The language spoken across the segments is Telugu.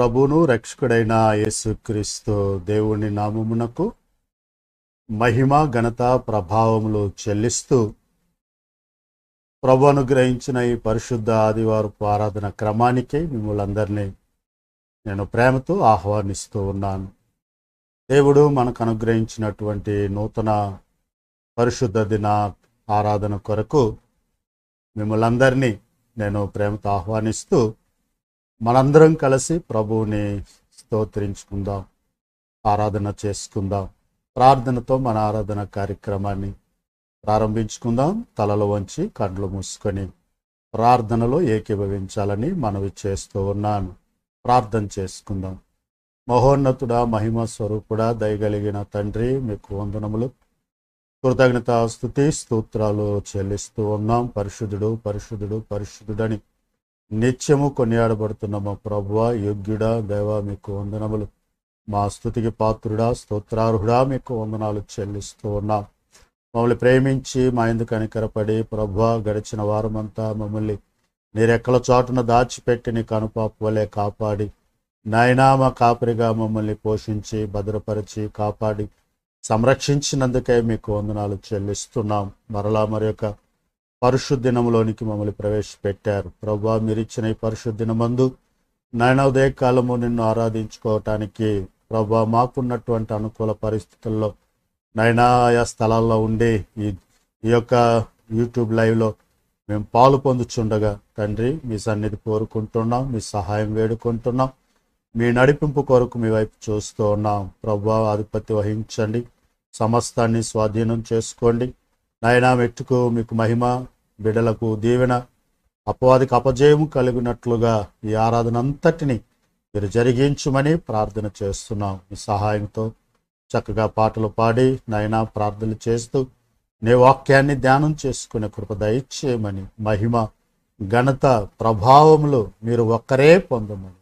ప్రభును రక్షకుడైన యేసుక్రీస్తు దేవుని నామమునకు మహిమ ఘనత ప్రభావములు చెల్లిస్తూ ప్రభు అనుగ్రహించిన ఈ పరిశుద్ధ ఆదివారపు ఆరాధన క్రమానికి మిమ్మల్ని అందరినీ నేను ప్రేమతో ఆహ్వానిస్తూ ఉన్నాను. దేవుడు మనకు అనుగ్రహించినటువంటి నూతన పరిశుద్ధ దిన ఆరాధన కొరకు మిమ్మల్ని అందరినీ నేను ప్రేమతో ఆహ్వానిస్తూ మనందరం కలిసి ప్రభువుని స్తోత్రించుకుందాం ఆరాధన చేసుకుందాం ప్రార్థనతో మన ఆరాధన కార్యక్రమాన్ని ప్రారంభించుకుందాం. తలలు వంచి కండ్లు మూసుకొని ప్రార్థనలో ఏకీభవించాలని మనవి చేస్తూ ఉన్నాను. ప్రార్థన చేసుకుందాం. మహోన్నతుడా మహిమ స్వరూపుడా దయగలిగిన తండ్రి మీకు వందనములు. కృతజ్ఞత స్థుతి స్తోత్రాలు చెల్లిస్తూ ఉన్నాం. పరిశుద్ధుడు పరిశుద్ధుడు పరిశుద్ధుడని నిత్యము కొనియాడబడుతున్న మా ప్రభువ? యోగ్యుడా దేవా మీకు వందనములు. మా స్థుతికి పాత్రుడా స్తోత్రార్హుడా మీకు వందనాలు చెల్లిస్తూ ఉన్నాం. మమ్మల్ని ప్రేమించి మా ఎందుకు కనికరపడి ప్రభువ గడిచిన వారమంతా మమ్మల్ని నీరెక్కల చాటున దాచిపెట్టి నీ కనుపాపు కాపాడి నాయనా మా కాపరిగా మమ్మల్ని పోషించి భద్రపరిచి కాపాడి సంరక్షించినందుకే మీకు వందనాలు చెల్లిస్తున్నాం. మరలా మరి పరిశుద్ధినములోనికి మమ్మల్ని ప్రవేశపెట్టారు. ప్రభా మీరు ఇచ్చిన ఈ పరిశుద్ధినమందు నాయన ఉదయ కాలము నిన్ను ఆరాధించుకోవటానికి ప్రభా మాకున్నటువంటి అనుకూల పరిస్థితుల్లో నైనా ఆయా స్థలాల్లో ఉండి ఈ ఈ యొక్క యూట్యూబ్ లైవ్లో మేము పాలు పొందుచుండగా తండ్రి మీ సన్నిధి కోరుకుంటున్నాం మీ సహాయం వేడుకుంటున్నాం. మీ నడిపింపు కొరకు మీ వైపు చూస్తూ ఉన్నాం. ప్రభా ఆధిపత్యం వహించండి. సమస్తాన్ని స్వాధీనం చేసుకోండి. నాయనా మెట్టుకు మీకు మహిమ బిడలకు దీవెన. అపవాదికి అపజయం కలిగినట్లుగా ఈ ఆరాధన అంతటిని మీరు జరిగించుమని ప్రార్థన చేస్తున్నాం. మీ సహాయంతో చక్కగా పాటలు పాడి నాయన ప్రార్థనలు చేస్తూ నీ వాక్యాన్ని ధ్యానం చేసుకునే కృప దయచేయమని మహిమ ఘనత ప్రభావములు మీరు ఒక్కరే పొందమని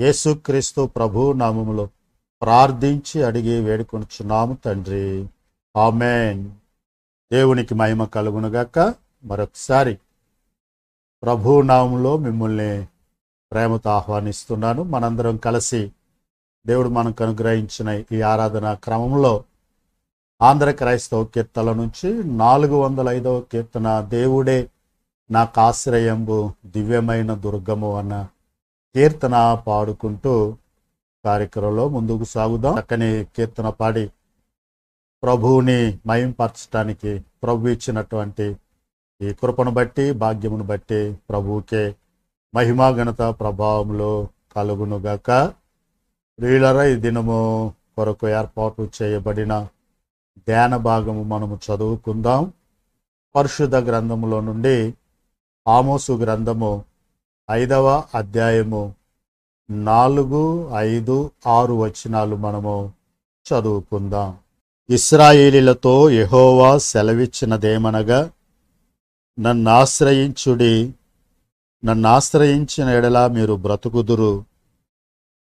యేసుక్రీస్తు ప్రభు నామములో ప్రార్థించి అడిగి వేడుకొనుచున్నాము తండ్రి. ఆమెన్. దేవునికి మహిమ కలుగునుగాక. మరొకసారి ప్రభు నామంలో మిమ్మల్ని ప్రేమతో ఆహ్వానిస్తున్నాను. మనందరం కలిసి దేవుడు మనకు అనుగ్రహించిన ఈ ఆరాధన క్రమంలో ఆంధ్ర క్రైస్తవ కీర్తల నుంచి నాలుగు వందల ఐదవ కీర్తన దేవుడే నాకు ఆశ్రయంబు దివ్యమైన దుర్గము అన్న కీర్తన పాడుకుంటూ కార్యక్రమంలో ముందుకు సాగుదాం. చక్కని కీర్తన పాడి ప్రభువుని మయంపరచడానికి ప్రభు ఇచ్చినటువంటి ఈ కృపను బట్టి భాగ్యమును బట్టి ప్రభువుకే మహిమా ఘనత ప్రభావంలో కలుగునుగాక. ప్రియులరా ఈ దినము కొరకు ఏర్పాటు చేయబడిన ధ్యాన భాగము మనము చదువుకుందాం. పరిశుద్ధ గ్రంథములో నుండి ఆమోసు గ్రంథము ఐదవ అధ్యాయము నాలుగు ఐదు ఆరు వచనాలు మనము చదువుకుందాం. ఇస్రాయేలీలతో యహోవా సెలవిచ్చినదేమనగా నన్ను ఆశ్రయించుడి నన్ను ఆశ్రయించిన ఎడల మీరు బ్రతుకుదురు.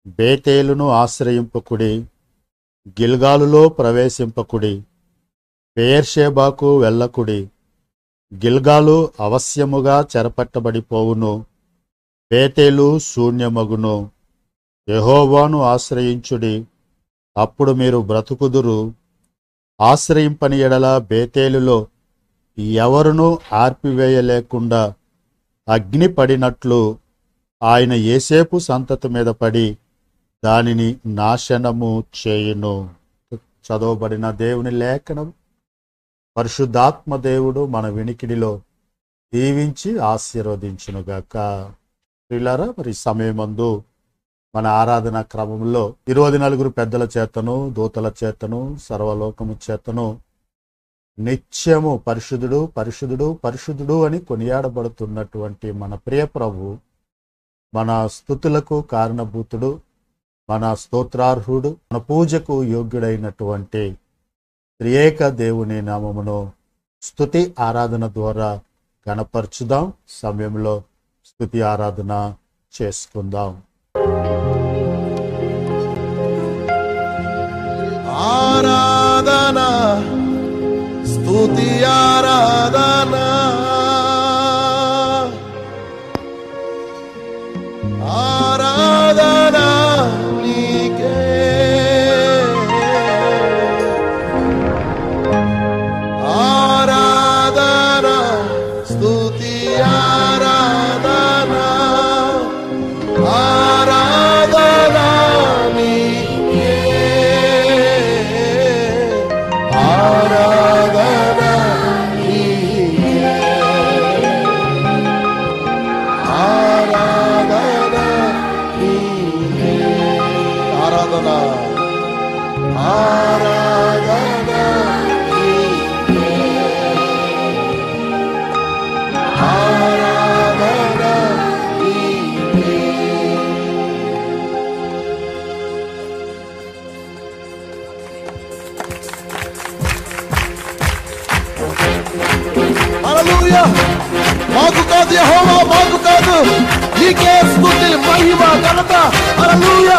బేతేలును ఆశ్రయింపకుడి గిల్గాలులో ప్రవేశింపకుడి పేర్షేబాకు వెళ్ళకుడి గిల్గాలు అవశ్యముగా చెరపట్టబడిపోవును. బేతేలు శూన్యమగును. యహోవాను ఆశ్రయించుడి అప్పుడు మీరు బ్రతుకుదురు. ఆశ్రయింపని ఎడల బేతేలులో ఎవరునూ ఆర్పివేయలేకుండా అగ్ని పడినట్లు ఆయన ఏసేపు సంతతి మీద పడి దానిని నాశనము చేయును. చదవబడిన దేవుని లేఖనం. పరిశుద్ధాత్మ దేవుడు మన వినికిడిలో దీవించి ఆశీర్వదించునుగాక. ప్రియులారా మరి సమయమందు మన ఆరాధన క్రమంలో ఇరవై నలుగురు పెద్దల చేతను దూతల చేతను సర్వలోకము చేతను నిత్యము పరిశుద్ధుడు పరిశుద్ధుడు పరిశుద్ధుడు అని కొనియాడబడుతున్నటువంటి మన ప్రియ ప్రభు మన స్థుతులకు కారణభూతుడు మన స్తోత్రార్హుడు మన పూజకు యోగ్యుడైనటువంటి త్రియేక దేవుని నామమును స్థుతి ఆరాధన ద్వారా కనపరచుదాం సమయంలో స్థుతి ఆరాధన చేసుకుందాం. స్తుతి నీకే స్తుతి మహిమ ఘనత హల్లెలూయా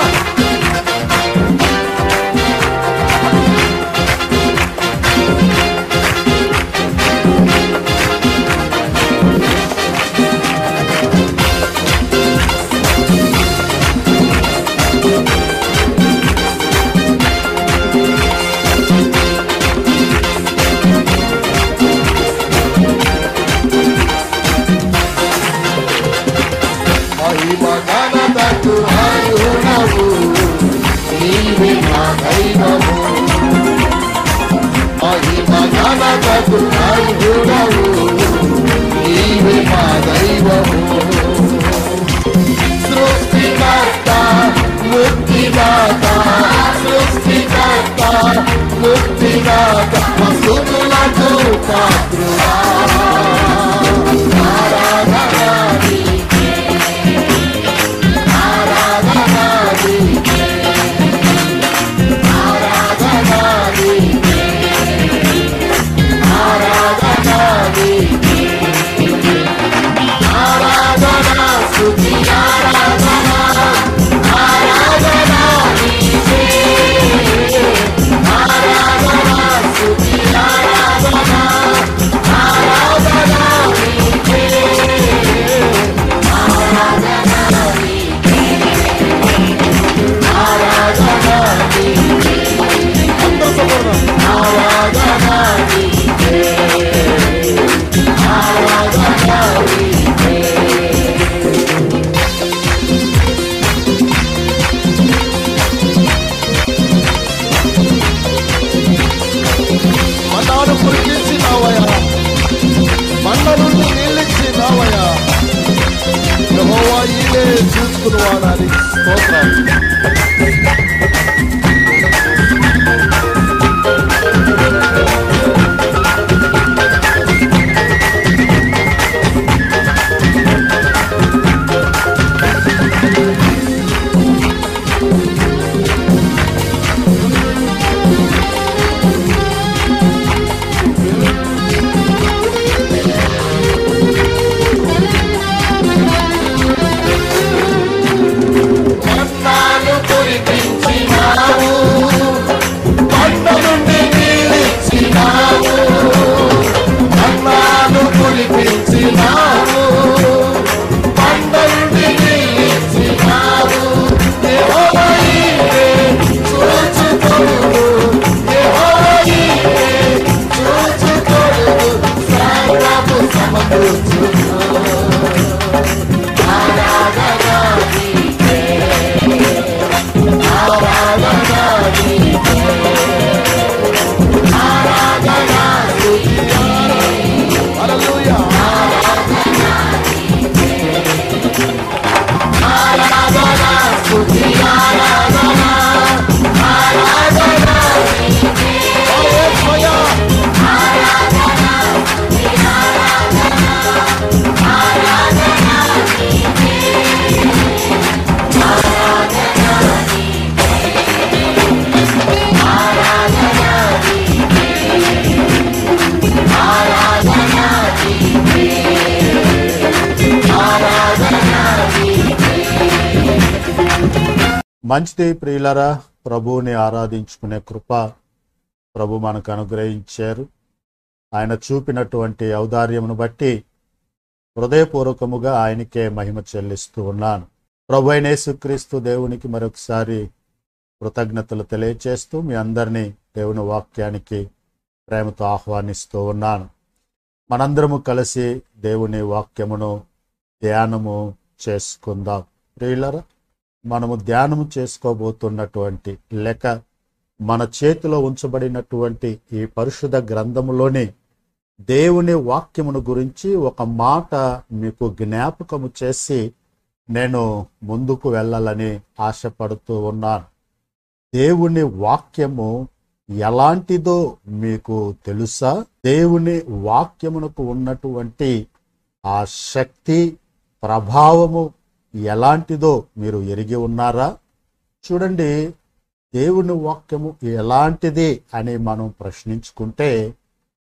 మంచిది ప్రియులరా ప్రభువుని ఆరాధించుకునే కృప ప్రభు మనకు అనుగ్రహించారు. ఆయన చూపినటువంటి ఔదార్యమును బట్టి హృదయపూర్వకముగా ఆయనకే మహిమ చెల్లిస్తూ ఉన్నాను. ప్రభు అయిన యేసుక్రీస్తు దేవునికి మరొకసారి కృతజ్ఞతలు తెలియచేస్తూ మీ అందరినీ దేవుని వాక్యానికి ప్రేమతో ఆహ్వానిస్తూ ఉన్నాను. మనందరము కలిసి దేవుని వాక్యమును ధ్యానము చేసుకుందాం. ప్రియులరా మనము ధ్యానము చేసుకోబోతున్నటువంటి లెక్క మన చేతిలో ఉంచబడినటువంటి ఈ పరిశుద్ధ గ్రంథములోని దేవుని వాక్యమును గురించి ఒక మాట మీకు జ్ఞాపకము చేసి నేను ముందుకు వెళ్ళాలని ఆశపడుతూ ఉన్నాను. దేవుని వాక్యము ఎలాంటిదో మీకు తెలుసా? దేవుని వాక్యమునకు ఉన్నటువంటి ఆ శక్తి ప్రభావము ఎలాంటిదో మీరు ఎరిగి ఉన్నారా? చూడండి దేవుని వాక్యము ఎలాంటిది అని మనం ప్రశ్నించుకుంటే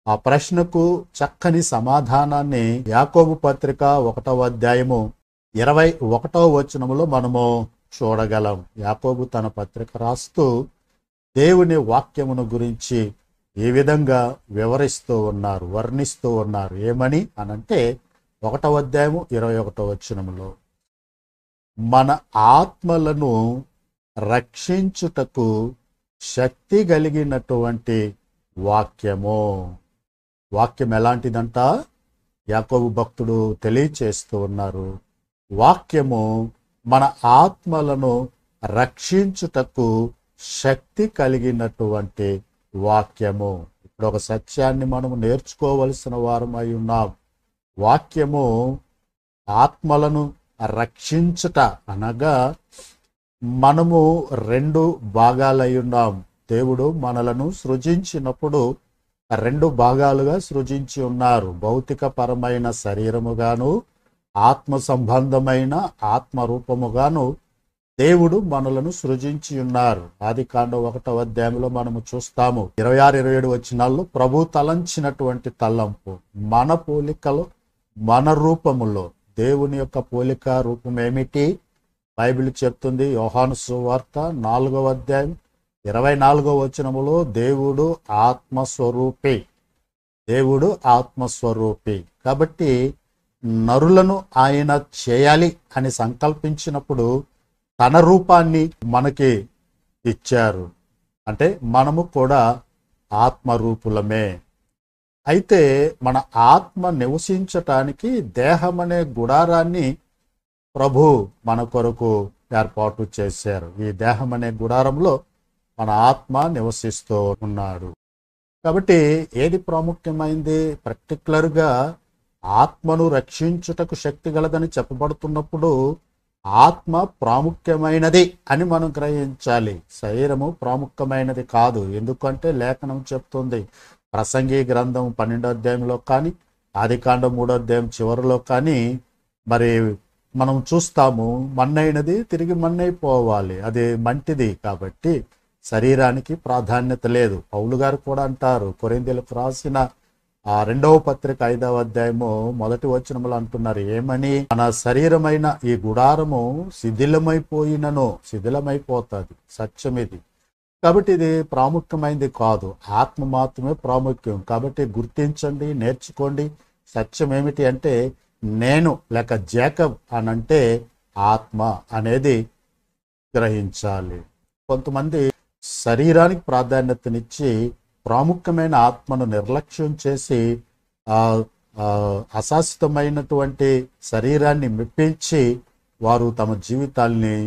ఆ ప్రశ్నకు చక్కని సమాధానాన్ని యాకోబు పత్రిక ఒకటవ అధ్యాయము ఇరవై ఒకటవ వచనములో మనము చూడగలం. యాకోబు తన పత్రిక రాస్తూ దేవుని వాక్యమును గురించి ఏ విధంగా వివరిస్తూ ఉన్నారు వర్ణిస్తూ ఉన్నారు ఏమని అనంటే ఒకటవ అధ్యాయము ఇరవై ఒకటో వచనములో మన ఆత్మలను రక్షించుటకు శక్తి కలిగినటువంటి వాక్యము. వాక్యం ఎలాంటిదంట? యాకోబు భక్తుడు తెలియచేస్తూ ఉన్నారు. వాక్యము మన ఆత్మలను రక్షించుటకు శక్తి కలిగినటువంటి వాక్యము. ఇప్పుడు ఒక సత్యాన్ని మనము నేర్చుకోవలసిన వారమై ఉన్నాం. వాక్యము ఆత్మలను రక్షించుట అనగా మనము రెండు భాగాలై ఉన్నాం దేవుడు మనలను సృజించినప్పుడు రెండు భాగాలుగా సృజించి ఉన్నారు. భౌతిక పరమైన శరీరముగాను ఆత్మ సంబంధమైన ఆత్మ రూపముగాను దేవుడు మనలను సృజించి ఉన్నారు. ఆది కాండం ఒకటవ అధ్యాయంలో మనము చూస్తాము. ఇరవై ఆరు ఇరవై ఏడు వచ్చినాల్లో ప్రభు తలంచినటువంటి తలంపు మన పోలికలో మన రూపములో దేవుని యొక్క పోలిక రూపం ఏమిటి? బైబిల్ చెప్తుంది యోహాను సువార్త నాలుగవ అధ్యాయం ఇరవై నాలుగవ వచనములో దేవుడు ఆత్మస్వరూపి. దేవుడు ఆత్మస్వరూపి. కాబట్టి నరులను ఆయన చేయాలి అని సంకల్పించినప్పుడు తన రూపాన్ని మనకి ఇచ్చారు. అంటే మనము కూడా ఆత్మరూపులమే. అయితే మన ఆత్మ నివసించటానికి దేహం అనే గుడారాన్ని ప్రభు మన కొరకు ఏర్పాటు చేశారు. ఈ దేహం అనే గుడారంలో మన ఆత్మ నివసిస్తూ ఉన్నాడు. కాబట్టి ఏది ప్రాముఖ్యమైంది? పర్టికులర్గా ఆత్మను రక్షించుటకు శక్తి గలదని చెప్పబడుతున్నప్పుడు ఆత్మ ప్రాముఖ్యమైనది అని మనం గ్రహించాలి. శరీరము ప్రాముఖ్యమైనది కాదు. ఎందుకంటే లేఖనం చెప్తుంది ప్రసంగి గ్రంథం పన్నెండో అధ్యాయంలో కానీ ఆదికాండం మూడో అధ్యాయం చివరిలో కానీ మరి మనం చూస్తాము మన్నైనది తిరిగి మన్నైపోవాలి. అది మంటిది కాబట్టి శరీరానికి ప్రాధాన్యత లేదు. పౌలు గారు కూడా అంటారు కొరిందీలకు రాసిన ఆ రెండవ పత్రిక ఐదవ అధ్యాయము మొదటి వచనములు అంటున్నారు ఏమని? మన శరీరమైన ఈ గుడారము శిథిలమైపోయినను శిథిలమైపోతుంది. సత్యం ఇది కాబట్టి ఇది ప్రాముఖ్యమైనది కాదు. ఆత్మ మాత్రమే ప్రాముఖ్యం. కాబట్టి గుర్తించండి నేర్చుకోండి. సత్యం ఏమిటి అంటే నేను లేక జేకబ్ అనంటే ఆత్మ అనేది గ్రహించాలి. కొంతమంది శరీరానికి ప్రాధాన్యతనిచ్చి ప్రాముఖ్యమైన ఆత్మను నిర్లక్ష్యం చేసి అశాశ్వతమైనటువంటి శరీరాన్ని మెప్పించి వారు తమ జీవితాల్ని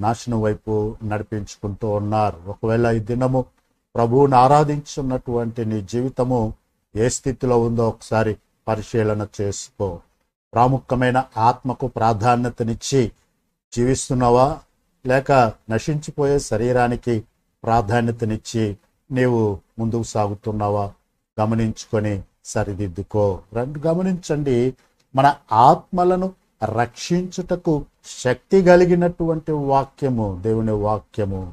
నాశనం వైపు నడిపించుకుంటూ ఉన్నారు. ఒకవేళ ఈ దినము ప్రభువుని ఆరాధించున్నటువంటి నీ జీవితము ఏ స్థితిలో ఉందో ఒకసారి పరిశీలన చేసుకో. ప్రాముఖ్యమైన ఆత్మకు ప్రాధాన్యతనిచ్చి జీవిస్తున్నావా? లేక నశించిపోయే శరీరానికి ప్రాధాన్యతనిచ్చి నీవు ముందుకు సాగుతున్నావా? గమనించుకొని సరిదిద్దుకో. రెండు గమనించండి మన ఆత్మలను రక్షించుటకు శక్తి కలిగినటువంటి వాక్యము దేవుని వాక్యము.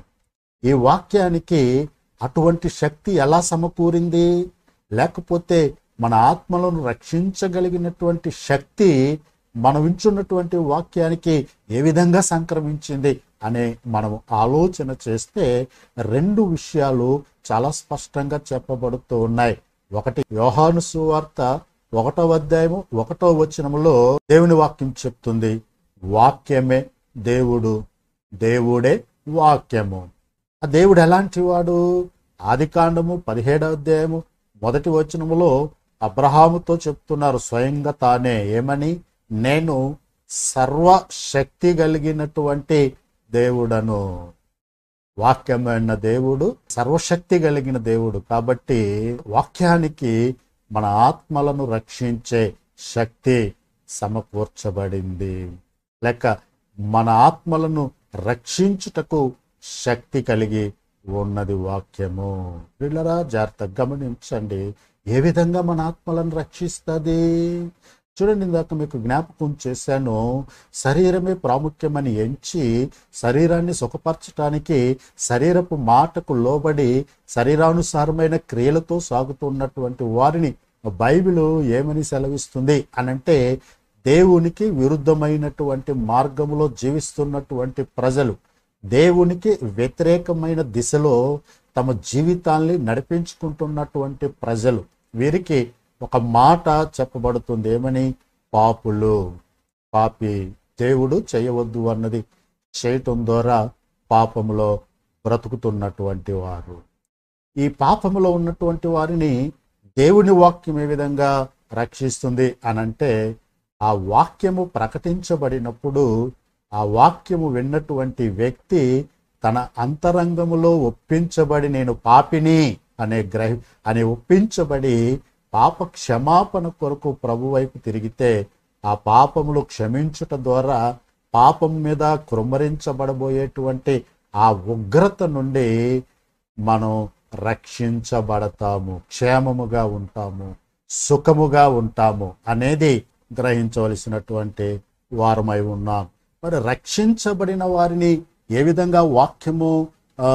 ఈ వాక్యానికి అటువంటి శక్తి ఎలా సమకూరింది? లేకపోతే మన ఆత్మలను రక్షించగలిగినటువంటి శక్తి మనం వింటున్నటువంటి వాక్యానికి ఏ విధంగా సంక్రమించింది అనే మనం ఆలోచన చేస్తే రెండు విషయాలు చాలా స్పష్టంగా చెప్పబడుతూ ఉన్నాయి. ఒకటి యోహాను సువార్త ఒకటో అధ్యాయము ఒకటో వచనములో దేవుని వాక్యం చెప్తుంది. వాక్యమే దేవుడు దేవుడే వాక్యము. ఆ దేవుడు ఎలాంటి వాడు? ఆదికాండము పదిహేడవ అధ్యాయము మొదటి వచనములో అబ్రహాముతో చెప్తున్నారు స్వయంగా తానే ఏమని? నేను సర్వశక్తి కలిగినటువంటి దేవుడను. వాక్యమైన దేవుడు సర్వశక్తి కలిగిన దేవుడు. కాబట్టి వాక్యానికి మన ఆత్మలను రక్షించే శక్తి సమకూర్చబడింది. లేక మన ఆత్మలను రక్షించుటకు శక్తి కలిగి ఉన్నది వాక్యము. వీళ్ళరా జాగ్రత్తగా గమనించండి. ఏ విధంగా మన ఆత్మలను రక్షిస్తుంది? చూడండి ఇందాక మీకు జ్ఞాపకం చేశాను. శరీరమే ప్రాముఖ్యమని ఎంచి శరీరాన్ని సుఖపరచడానికి శరీరపు మాటకు లోబడి శరీరానుసారమైన క్రియలతో సాగుతున్నటువంటి వారిని బైబిల్ ఏమని సెలవిస్తుంది అనంటే దేవునికి విరుద్ధమైనటువంటి మార్గంలో జీవిస్తున్నటువంటి ప్రజలు దేవునికి వ్యతిరేకమైన దిశలో తమ జీవితాల్ని నడిపించుకుంటున్నటువంటి ప్రజలు. వీరికి ఒక మాట చెప్పబడుతుంది. ఏమని? పాపులు పాపి దేవుడు చేయవద్దు అన్నది చేయటం ద్వారా పాపములో బ్రతుకుతున్నటువంటి వారు. ఈ పాపములో ఉన్నటువంటి వారిని దేవుని వాక్యం ఏ విధంగా రక్షిస్తుంది అనంటే ఆ వాక్యము ప్రకటించబడినప్పుడు ఆ వాక్యము విన్నటువంటి వ్యక్తి తన అంతరంగములో ఒప్పించబడి నేను పాపిని అనే గ్రహ అని ఒప్పించబడి పాప క్షమాపణ కొరకు ప్రభు వైపు తిరిగితే ఆ పాపములు క్షమించుట ద్వారా పాపం మీద కృమరించబడబోయేటువంటి ఆ ఉగ్రత నుండి మనం రక్షించబడతాము. క్షేమముగా ఉంటాము. సుఖముగా ఉంటాము. అనేది గ్రహించవలసినటువంటి వారమై ఉన్నాం. మరి రక్షించబడిన వారిని ఏ విధంగా వాక్యము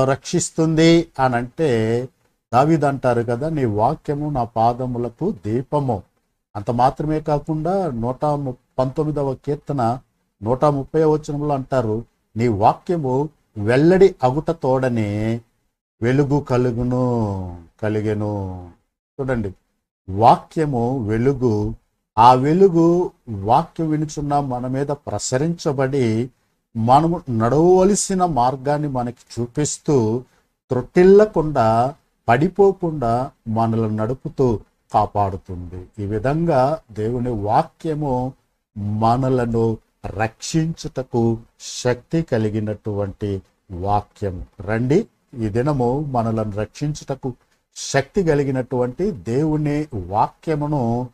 రక్షిస్తుంది అని అంటే దావీదు అంటారు కదా నీ వాక్యము నా పాదములకు దీపము. అంత మాత్రమే కాకుండా నూట పంతొమ్మిదవ కీర్తన నూట ముప్పై వచనంలో అంటారు నీ వాక్యము వెల్లడి అగుట తోడని వెలుగు కలుగును కలిగెను. చూడండి వాక్యము వెలుగు ఆ వెలుగు వాక్యం వినుచున్న మన మీద ప్రసరించబడి మనము నడవలసిన మార్గాన్ని మనకి చూపిస్తూ త్రొట్టిల్లకుండా పడిపోకుండా మనల్ని నడుపుతూ కాపాడుతుంది. ఈ విధంగా దేవుని వాక్యము మనలను రక్షించుటకు శక్తి కలిగినటువంటి వాక్యం. రండి ఈ దినము మనలను రక్షించుటకు శక్తి కలిగినటువంటి దేవుని వాక్యమును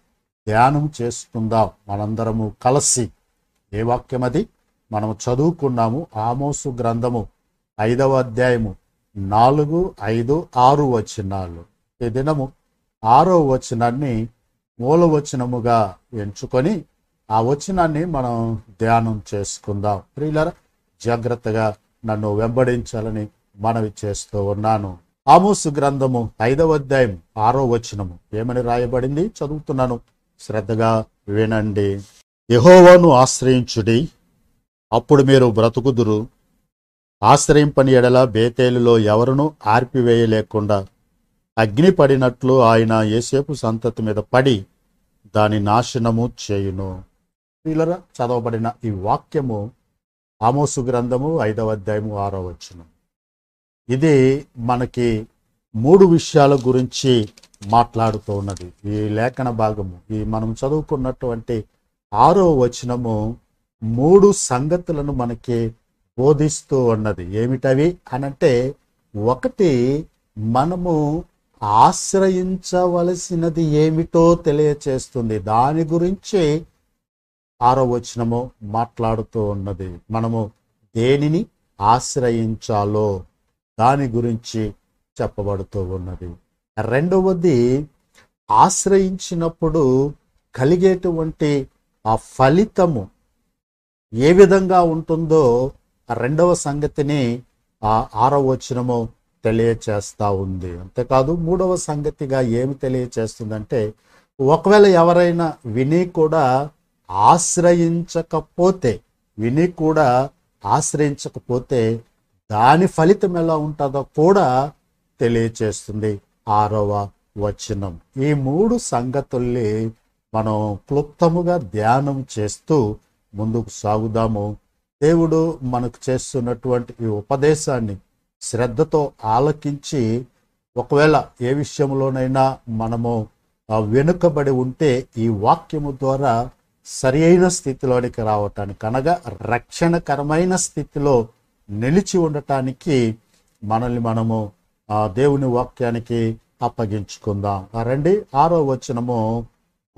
ధ్యానం చేసుకుందాం మనందరము కలిసి. ఏ వాక్యం అది మనం చదువుకున్నాము ఆమోసు గ్రంథము ఐదవ అధ్యాయము నాలుగు ఐదు ఆరు వచనాలు. ఈ దినము ఆరో వచనాన్ని మూల వచనముగా ఎంచుకొని ఆ వచనాన్ని మనం ధ్యానం చేసుకుందాం. ప్రియులరా జాగ్రత్తగా నన్ను వెంబడించాలని మనవి చేస్తూ ఉన్నాను. ఆమోసు గ్రంథము ఐదవ అధ్యాయం ఆరో వచనము ఏమని రాయబడింది? చదువుతున్నాను. శ్రద్ధగా వినండి. యెహోవాను ఆశ్రయించుడి. అప్పుడు మీరు బ్రతుకుదురు. ఆశ్రయింపని ఎడల బేతేలులో ఎవరును ఆర్పివేయలేకుండా అగ్ని పడినట్లు ఆయన ఏసేపు సంతతి మీద పడి దాని నాశనము చేయును. వీళ్ళరా చదవబడిన ఈ వాక్యము ఆమోసు గ్రంథము ఐదవ అధ్యాయము ఆరో వచ్చును ఇది మనకి మూడు విషయాల గురించి మాట్లాడుతూ ఉన్నది. ఈ లేఖన భాగము ఈ మనం చదువుకున్నటువంటి ఆరో వచనము మూడు సంగతులను మనకి బోధిస్తూ ఉన్నది. ఏమిటవి అనంటే ఒకటి మనము ఆశ్రయించవలసినది ఏమిటో తెలియచేస్తుంది. దాని గురించి ఆరో వచనము మాట్లాడుతూ ఉన్నది. మనము దేనిని ఆశ్రయించాలో దాని గురించి చెప్పబడుతూ ఉన్నది. రెండవది ఆశ్రయించినప్పుడు కలిగేటువంటి ఆ ఫలితము ఏ విధంగా ఉంటుందో ఆ రెండవ సంగతిని ఆ ఆరవ వచనము తెలియచేస్తా ఉంది. అంతేకాదు మూడవ సంగతిగా ఏమి తెలియచేస్తుందంటే ఒకవేళ ఎవరైనా విని కూడా ఆశ్రయించకపోతే విని కూడా ఆశ్రయించకపోతే దాని ఫలితం ఎలా ఉంటుందో కూడా తెలియచేస్తుంది. ఆరవ వచనం. ఈ మూడు సంగతుల్ని మనం క్లుప్తముగా ధ్యానం చేస్తూ ముందుకు సాగుదాము. దేవుడు మనకు చేస్తున్నటువంటి ఈ ఉపదేశాన్ని శ్రద్ధతో ఆలకించి ఒకవేళ ఏ విషయంలోనైనా మనము వెనుకబడి ఉంటే ఈ వాక్యము ద్వారా సరి అయిన స్థితిలోనికి రావటానికి అనగా రక్షణకరమైన స్థితిలో నిలిచి ఉండటానికి మనల్ని మనము ఆ దేవుని వాక్యానికి అప్పగించుకుందాం. రండి ఆరో వచనము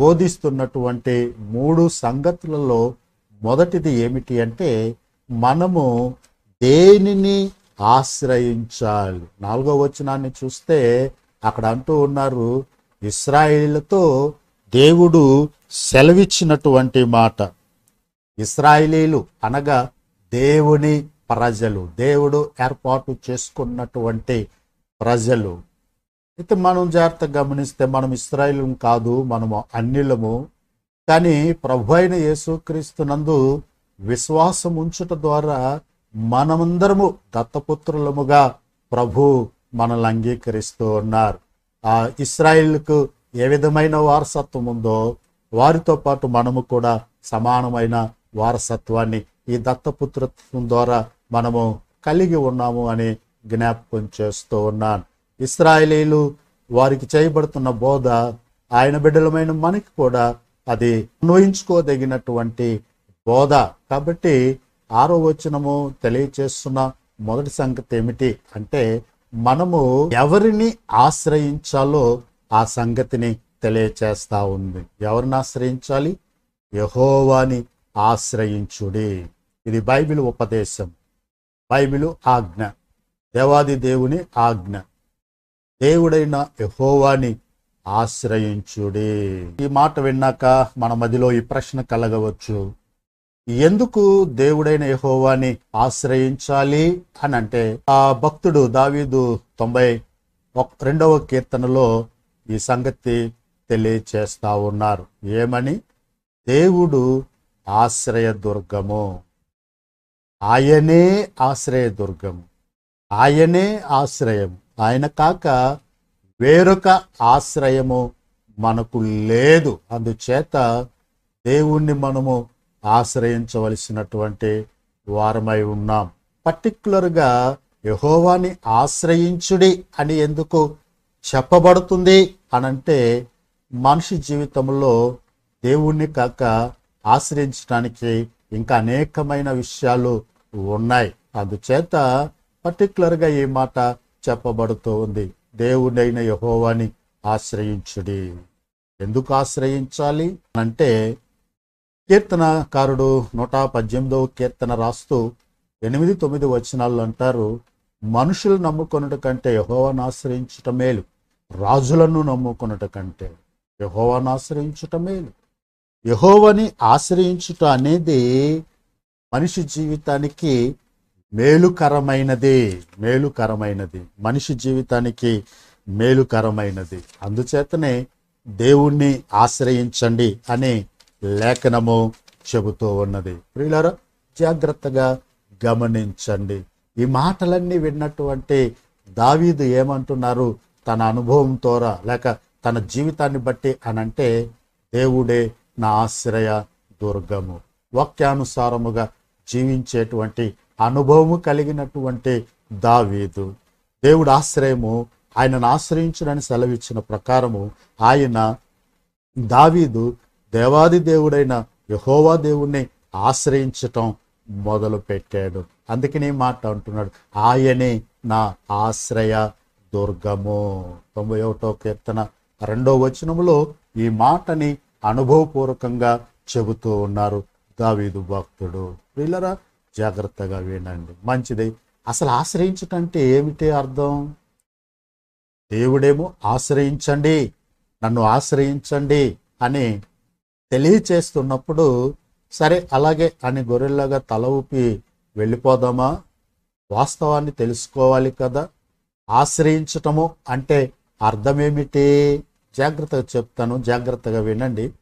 బోధిస్తున్నటువంటి మూడు సంగతులలో మొదటిది ఏమిటి అంటే మనము దేనిని ఆశ్రయించాలి? నాలుగో వచనాన్ని చూస్తే అక్కడ అంటూ ఉన్నారు ఇస్రాయిలతో దేవుడు సెలవిచ్చినటువంటి మాట. ఇస్రాయిలీలు అనగా దేవుని ప్రజలు దేవుడు ఏర్పాటు చేసుకున్నటువంటి ప్రజలు. అయితే మనం జాగ్రత్తగా గమనిస్తే మనం ఇస్రాయిల్ కాదు మనము అన్యులము. కానీ ప్రభు అయిన యేసుక్రీస్తునందు విశ్వాసం ఉంచుట ద్వారా మనమందరము దత్తపుత్రులముగా ప్రభు మనల్ని అంగీకరిస్తూ ఉన్నారు. ఆ ఇస్రాయిల్కు ఏ విధమైన వారసత్వం ఉందో వారితో పాటు మనము కూడా సమానమైన వారసత్వాన్ని ఈ దత్తపుత్రత్వం ద్వారా మనము కలిగి ఉన్నాము అని జ్ఞాపకం చేస్తూ ఉన్నాను. ఇస్రాయేలీలు వారికి చేయబడుతున్న బోధ ఆయన బిడ్డలమైన మనకి కూడా అది అన్వయించుకోదగినటువంటి బోధ. కాబట్టి ఆరో వచనము తెలియచేస్తున్న మొదటి సంగతి ఏమిటి అంటే మనము ఎవరిని ఆశ్రయించాలో ఆ సంగతిని తెలియచేస్తా ఉంది. ఎవరిని ఆశ్రయించాలి? యహోవాని ఆశ్రయించుడి. ఇది బైబిల్ ఉపదేశం. బైబిల్ ఆజ్ఞ. దేవాది దేవుని ఆజ్ఞ. దేవుడైన యహోవాని ఆశ్రయించుడి. ఈ మాట విన్నాక మన మదిలో ఈ ప్రశ్న కలగవచ్చు. ఎందుకు దేవుడైన యహోవాని ఆశ్రయించాలి అని అంటే ఆ భక్తుడు దావీదు తొంభై రెండవ కీర్తనలో ఈ సంగతి తెలియచేస్తా ఉన్నారు. ఏమని? దేవుడు ఆశ్రయదుర్గము ఆయనే ఆశ్రయదుర్గము ఆయనే ఆశ్రయం ఆయన కాక వేరొక ఆశ్రయము మనకు లేదు. అందుచేత దేవుణ్ణి మనము ఆశ్రయించవలసినటువంటి వారమై ఉన్నాం. పర్టికులర్గా యహోవాని ఆశ్రయించుడి అని ఎందుకు చెప్పబడుతుంది అనంటే మనిషి జీవితంలో దేవుణ్ణి కాక ఆశ్రయించడానికి ఇంకా అనేకమైన విషయాలు ఉన్నాయి. అందుచేత పర్టికులర్గా ఈ మాట చెప్పబడుతూ ఉంది. దేవుడైన యహోవాని ఆశ్రయించుడి. ఎందుకు ఆశ్రయించాలి? అంటే కీర్తనకారుడు నూట పద్దెనిమిదవ కీర్తన రాస్తూ ఎనిమిది తొమ్మిది వచనాలు అంటారు మనుషులు నమ్ముకొనుట కంటే యహోవాను ఆశ్రయించుట మేలు. రాజులను నమ్ముకొనుట కంటే యహోవాను ఆశ్రయించుట మేలు. యహోవని ఆశ్రయించుట అనేది మనిషి జీవితానికి మేలుకరమైనది మేలుకరమైనది. మనిషి జీవితానికి మేలుకరమైనది. అందుచేతనే దేవుణ్ణి ఆశ్రయించండి అని లేఖనము చెబుతూ ఉన్నది. ప్రియులారా జాగ్రత్తగా గమనించండి. ఈ మాటలన్నీ విన్నటువంటి దావీదు ఏమంటున్నారు? తన అనుభవం ద్వారా లేక తన జీవితాన్ని బట్టి అనంటే దేవుడే నా ఆశ్రయ దుర్గము. వాక్యానుసారముగా జీవించేటువంటి అనుభవము కలిగినటువంటి దావీదు. దేవుడు ఆశ్రయము ఆయనను ఆశ్రయించుడని సెలవిచ్చిన ప్రకారము ఆయన దావీదు దేవాది దేవుడైన యహోవా దేవుణ్ణి ఆశ్రయించటం మొదలు పెట్టాడు అందుకని ఈ మాట అంటున్నాడు ఆయనే నా ఆశ్రయ దుర్గము. తొంభై ఒకటో కీర్తన రెండో వచనములో ఈ మాటని అనుభవపూర్వకంగా చెబుతూ ఉన్నారు దావీదు భక్తుడు. వీళ్ళరా జాగ్రత్తగా వినండి. మంచిది. అసలు ఆశ్రయించటంటే ఏమిటి అర్థం? దేవుడేమో ఆశ్రయించండి నన్ను ఆశ్రయించండి అని తెలియచేస్తున్నప్పుడు సరే అలాగే అని గొర్రెల్లాగా తల ఊపి వెళ్ళిపోదామా? వాస్తవాన్ని తెలుసుకోవాలి కదా. ఆశ్రయించటము అంటే అర్థమేమిటి? జాగ్రత్తగా చెప్తాను జాగ్రత్తగా వినండి.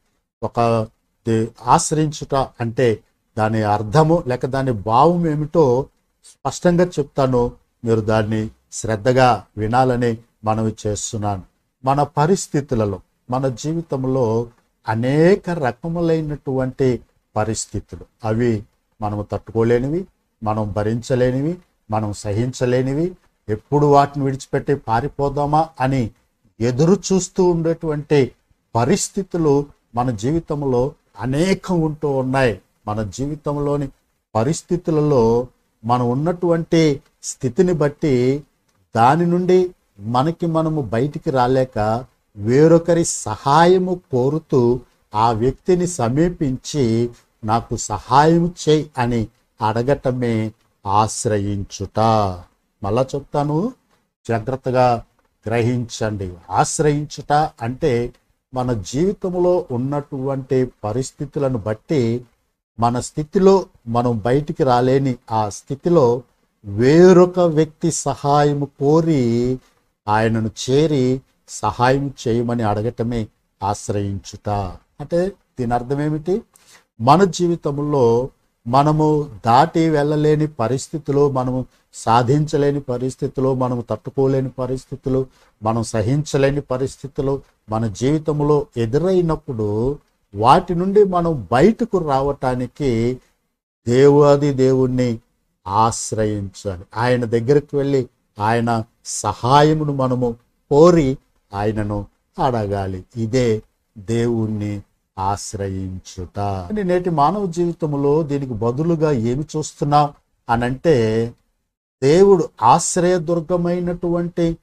ఒక దే- ఆశ్రయించుట అంటే దాని అర్థము లేక దాని భావం ఏమిటో స్పష్టంగా చెప్తాను. మీరు దాన్ని శ్రద్ధగా వినాలని మనవి చేస్తున్నాను. మన పరిస్థితులలో మన జీవితంలో అనేక రకములైనటువంటి పరిస్థితులు. అవి మనము తట్టుకోలేనివి మనం భరించలేనివి మనం సహించలేనివి ఎప్పుడు వాటిని విడిచిపెట్టి పారిపోదామా అని ఎదురు చూస్తూ ఉండేటువంటి పరిస్థితులు మన జీవితంలో అనేకం ఉంటూ ఉన్నాయి. మన జీవితంలోని పరిస్థితులలో మనం ఉన్నటువంటి స్థితిని బట్టి దాని నుండి మనకి మనము బయటికి రాలేక వేరొకరి సహాయము కోరుతూ ఆ వ్యక్తిని సమీపించి నాకు సహాయం చేయి అని అడగటమే ఆశ్రయించుట. మళ్ళా చెప్తాను జాగ్రత్తగా గ్రహించండి. ఆశ్రయించుట అంటే మన జీవితంలో ఉన్నటువంటి పరిస్థితులను బట్టి మన స్థితిలో మనం బయటికి రాలేని ఆ స్థితిలో వేరొక వ్యక్తి సహాయం కోరి ఆయనను చేరి సహాయం చేయమని అడగటమే ఆశ్రయించుట. అంటే దీని అర్థం ఏమిటి? మన జీవితంలో మనము దాటి వెళ్ళలేని పరిస్థితులు మనము సాధించలేని పరిస్థితులు మనము తట్టుకోలేని పరిస్థితులు మనం సహించలేని పరిస్థితులు మన జీవితంలో ఎదురైనప్పుడు వాటి నుండి మనం బయటకు రావటానికి దేవాది దేవుణ్ణి ఆశ్రయించాలి. ఆయన దగ్గరికి వెళ్ళి ఆయన సహాయమును మనము కోరి ఆయనను అడగాలి. ఇదే దేవుణ్ణి ఆశ్రయించుట. అని నేటి మానవ జీవితంలో దీనికి బదులుగా ఏమి చూస్తున్నా అనంటే దేవుడు ఆశ్రయదుర్గమైనటువంటి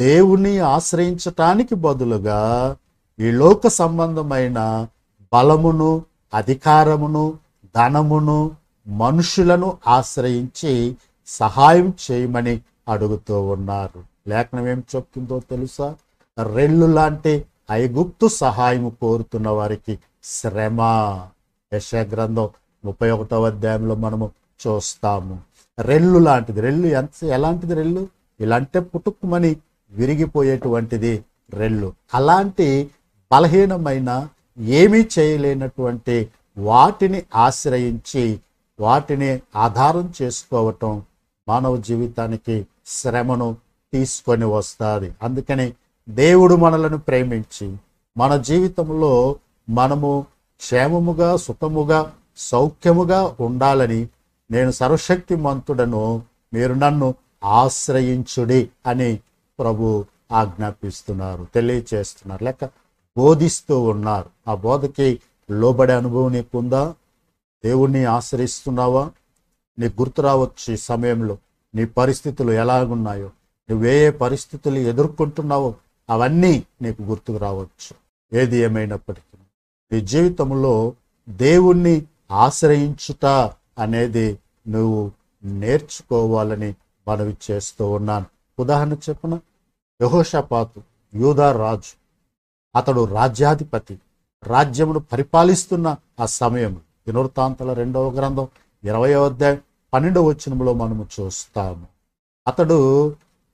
దేవుని ఆశ్రయించటానికి బదులుగా ఈ లోక సంబంధమైన బలమును అధికారమును ధనమును మనుషులను ఆశ్రయించి సహాయం చేయమని అడుగుతూ ఉన్నారు. లేఖనం ఏం చెప్తుందో తెలుసా? రెల్లు లాంటి ఐగుప్తు సహాయం కోరుతున్న వారికి శ్రమ. యశ గ్రంథం ముప్పై ఒకటవ అధ్యాయంలో మనము చూస్తాము. రెల్లు లాంటిది. రెల్లు ఎంత ఎలాంటిది రెల్లు? ఇలాంటి పుట్టుకుమని విరిగిపోయేటువంటిది రెల్లు. అలాంటి బలహీనమైన ఏమీ చేయలేనటువంటి వాటిని ఆశ్రయించి వాటిని ఆధారం చేసుకోవటం మానవ జీవితానికి శ్రమను తీసుకొని వస్తుంది. అందుకని దేవుడు మనలను ప్రేమించి మన జీవితంలో మనము క్షేమముగా సుఖముగా సౌఖ్యముగా ఉండాలని నేను సర్వశక్తిమంతుడను మీరు నన్ను ఆశ్రయించుడి అని ప్రభు ఆజ్ఞాపిస్తున్నారు తెలియచేస్తున్నారు. లేక బోధిస్తూ ఉన్నారు. ఆ బోధకి లోబడే అనుభవం నీకుందా? దేవుణ్ణి ఆశ్రయిస్తున్నావా? నీకు గుర్తు రావచ్చు ఈ సమయంలో. నీ పరిస్థితులు ఎలాగున్నాయో? నువ్వు ఏ పరిస్థితులు ఎదుర్కొంటున్నావో? అవన్నీ నీకు గుర్తుకు రావచ్చు. ఏది ఏమైనప్పటికీ. నీ జీవితంలో దేవుణ్ణి ఆశ్రయించుట అనేది నువ్వు నేర్చుకోవాలని మనవి చేస్తూ ఉన్నాను. ఉదాహరణ చెప్పన? యహోషపాతు యూదా రాజు అతడు రాజ్యాధిపతి రాజ్యమును పరిపాలిస్తున్న ఆ సమయం దినవృత్తాంతల రెండవ గ్రంథం ఇరవై అధ్యాయం పన్నెండవ వచనంలో మనము చూస్తాము. అతడు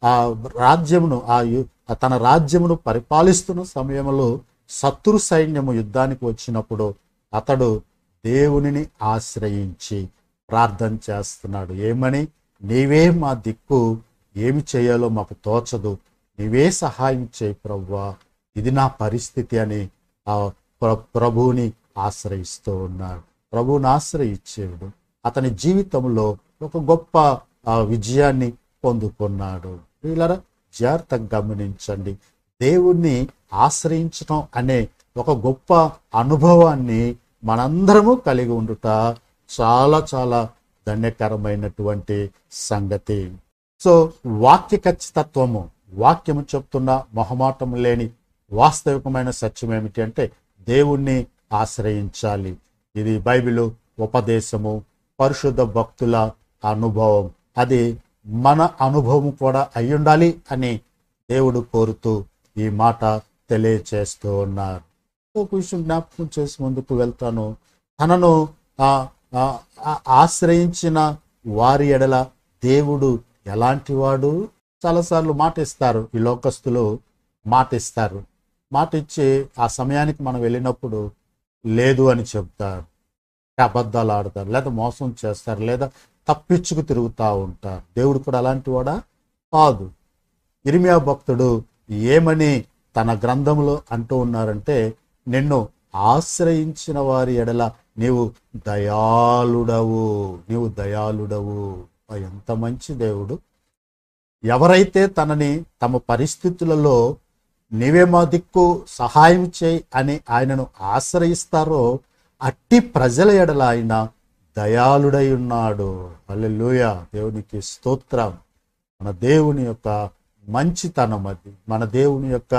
ఆ రాజ్యమును ఆ యు- తన రాజ్యమును పరిపాలిస్తున్న సమయంలో శత్రు సైన్యము యుద్ధానికి వచ్చినప్పుడు అతడు దేవునిని ఆశ్రయించి ప్రార్థన చేస్తున్నాడు. ఏమని? నీవే మా దిక్కు ఏమి చేయాలో మాకు తోచదు. నీవే సహాయం చేయి ప్రవ్వా. ఇది నా పరిస్థితి అని ఆ ప్ర- ప్రభువుని ఆశ్రయిస్తూ ఉన్నాడు. ప్రభువుని ఆశ్రయించేవాడు అతని జీవితంలో ఒక గొప్ప విజయాన్ని పొందుకున్నాడు. వీళ్ళరా జాగ్రత్తగా గమనించండి. దేవుణ్ణి ఆశ్రయించటం అనే ఒక గొప్ప అనుభవాన్ని మనందరము కలిగి ఉండుట చాలా చాలా ధన్యకరమైనటువంటి సంగతి. సో వాక్య ఖచ్చితత్వము వాక్యము చెప్తున్న మొహమాటం లేని వాస్తవికమైన సత్యం ఏమిటి అంటే దేవుణ్ణి ఆశ్రయించాలి. ఇది బైబిలు ఉపదేశము పరిశుద్ధ భక్తుల అనుభవం. అది మన అనుభవం కూడా అయి ఉండాలి అని దేవుడు కోరుతూ ఈ మాట తెలియచేస్తూ ఉన్నారు. ఒక విషయం జ్ఞాపకం చేసి ముందుకు వెళ్తాను. తనను ఆశ్రయించిన వారి ఎడల దేవుడు ఎలాంటి వాడు? చాలాసార్లు మాట ఇస్తారు ఈ లోకస్తులు మాట ఇస్తారు మాట ఇచ్చి ఆ సమయానికి మనం వెళ్ళినప్పుడు లేదు అని చెప్తారు. అబద్ధాలు ఆడతారు లేదా మోసం చేస్తారు లేదా తప్పించుకు తిరుగుతూ ఉంటారు. దేవుడు కూడా అలాంటి వాడా? కాదు. ఇరిమియా భక్తుడు ఏమని తన గ్రంథంలో అంటూ ఉన్నారంటే నిన్ను ఆశ్రయించిన వారి ఎడల నీవు దయాళుడవు నీవు దయాళుడవు. ఎంత మంచి దేవుడు. ఎవరైతే తనని తమ పరిస్థితులలో నీవే మా దిక్కు సహాయం చేయి అని ఆయనను ఆశ్రయిస్తారో అట్టి ప్రజల ఎడల ఆయన దయాళుడై ఉన్నాడు. అల్లెలుయ దేవునికి స్తోత్రం. మన దేవుని యొక్క మంచితనం అది. మన దేవుని యొక్క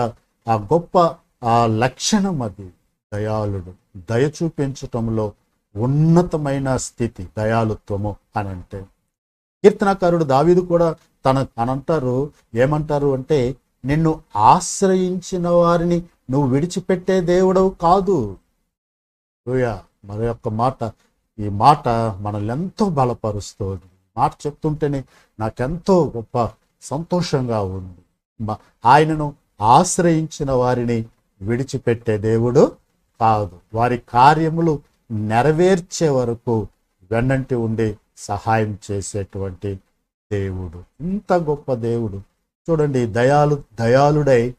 ఆ గొప్ప ఆ లక్షణం అది. దయాళుడు. దయ చూపించటంలో ఉన్నతమైన స్థితి దయాలుత్వము అని అంటే. కీర్తనకారుడు దావీదు కూడా తన అని అంటారు ఏమంటారు అంటే నిన్ను ఆశ్రయించిన వారిని నువ్వు విడిచిపెట్టే దేవుడవు కాదు. హల్లెలూయా. మరి యొక్క మాట. ఈ మాట మనల్ని ఎంతో బలపరుస్తుంది. మాట చెప్తుంటేనే నాకెంతో గొప్ప సంతోషంగా ఉంది. ఆయనను ఆశ్రయించిన వారిని విడిచిపెట్టే దేవుడు కాదు. వారి కార్యములు నెరవేర్చే వరకు వెన్నంటి ఉండి సహాయం చేసేటువంటి దేవుడు. ఇంత గొప్ప దేవుడు. చూడండి దయాలు దయాళుడై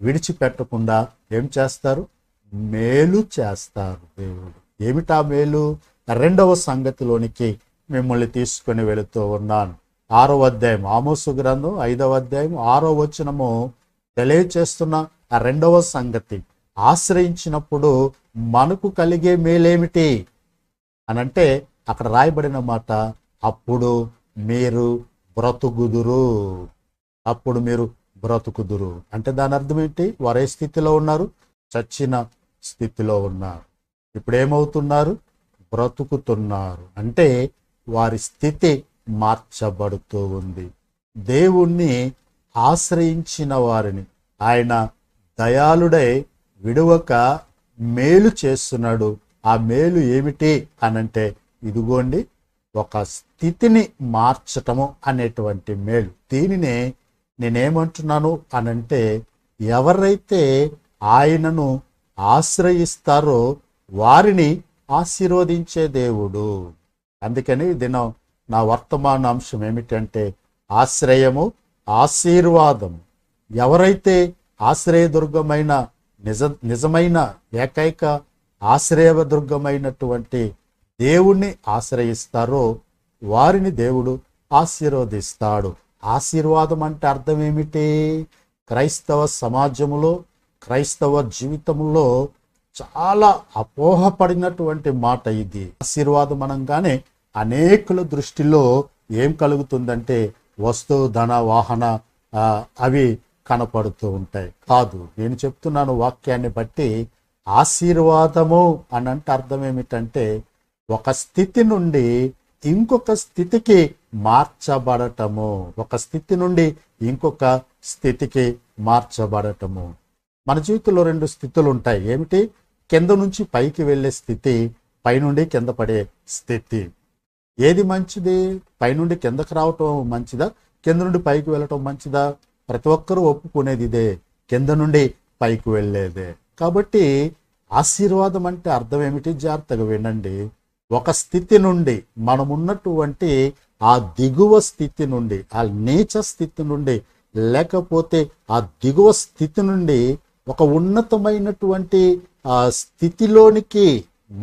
విడిచిపెట్టకుండా ఏం చేస్తారు? మేలు చేస్తారు దేవుడు. ఏమిటా మేలు? రెండవ సంగతిలోనికి మిమ్మల్ని తీసుకొని వెళుతూ ఉన్నాను. ఆరో అధ్యాయం ఆమోసు గ్రంథం ఐదవ అధ్యాయం ఆరో వచనము తెలియచేస్తున్న ఆ రెండవ సంగతి. ఆశ్రయించినప్పుడు మనకు కలిగే మేలేమిటి? అనంటే అక్కడ రాయబడిన మాట అప్పుడు మీరు బ్రతుకుదురు. అప్పుడు మీరు బ్రతుకుదురు. అంటే దాని అర్థం ఏంటి? వారు ఏ స్థితిలో ఉన్నారు చచ్చిన స్థితిలో ఉన్నారు. ఇప్పుడు ఏమవుతున్నారు బ్రతుకుతున్నారు. అంటే వారి స్థితి మార్చబడుతూ ఉంది. దేవుణ్ణి ఆశ్రయించిన వారిని ఆయన దయాళుడై విడువక మేలు చేస్తున్నాడు. ఆ మేలు ఏమిటి అనంటే ఇదిగోండి ఒక స్థితిని మార్చటము అనేటువంటి మేలు. దీనినే నేనేమంటున్నాను అనంటే ఎవరైతే ఆయనను ఆశ్రయిస్తారో వారిని ఆశీర్వదించే దేవుడు. అందుకని దినం నా వర్తమాన అంశం ఏమిటంటే ఆశ్రయము ఆశీర్వాదము. ఎవరైతే ఆశ్రయదుర్గమైన నిజ నిజమైన ఏకైక ఆశ్రయదుర్గమైనటువంటి దేవుణ్ణి ఆశ్రయిస్తారో వారిని దేవుడు ఆశీర్వదిస్తాడు. ఆశీర్వాదం అంటే అర్థం ఏమిటి? క్రైస్తవ సమాజంలో క్రైస్తవ జీవితంలో చాలా అపోహపడినటువంటి మాట ఇది. ఆశీర్వాదం అనగానే అనేకుల దృష్టిలో ఏం కలుగుతుందంటే వస్తు ధన వాహన అవి కనపడుతూ ఉంటాయి. కాదు నేను చెప్తున్నాను వాక్యాన్ని బట్టి ఆశీర్వాదము అని అంటే అర్థం ఏమిటంటే ఒక స్థితి నుండి ఇంకొక స్థితికి మార్చబడటము. ఒక స్థితి నుండి ఇంకొక స్థితికి మార్చబడటము. మన జీవితంలో రెండు స్థితులు ఉంటాయి ఏమిటి? కింద నుంచి పైకి వెళ్ళే స్థితి పైనుండి కింద పడే స్థితి. ఏది మంచిది? పైనుండి కిందకు రావటం మంచిదా? కింద నుండి పైకి వెళ్ళటం మంచిదా? ప్రతి ఒక్కరూ ఒప్పుకునేది ఇదే. కింద నుండి పైకి వెళ్ళేదే. కాబట్టి ఆశీర్వాదం అంటే అర్థం ఏమిటి? జాగ్రత్తగా వినండి. ఒక స్థితి నుండి మనం ఉన్నటువంటి ఆ దిగువ స్థితి నుండి ఆ నీచ స్థితి నుండి లేకపోతే ఆ దిగువ స్థితి నుండి ఒక ఉన్నతమైనటువంటి ఆ స్థితిలోనికి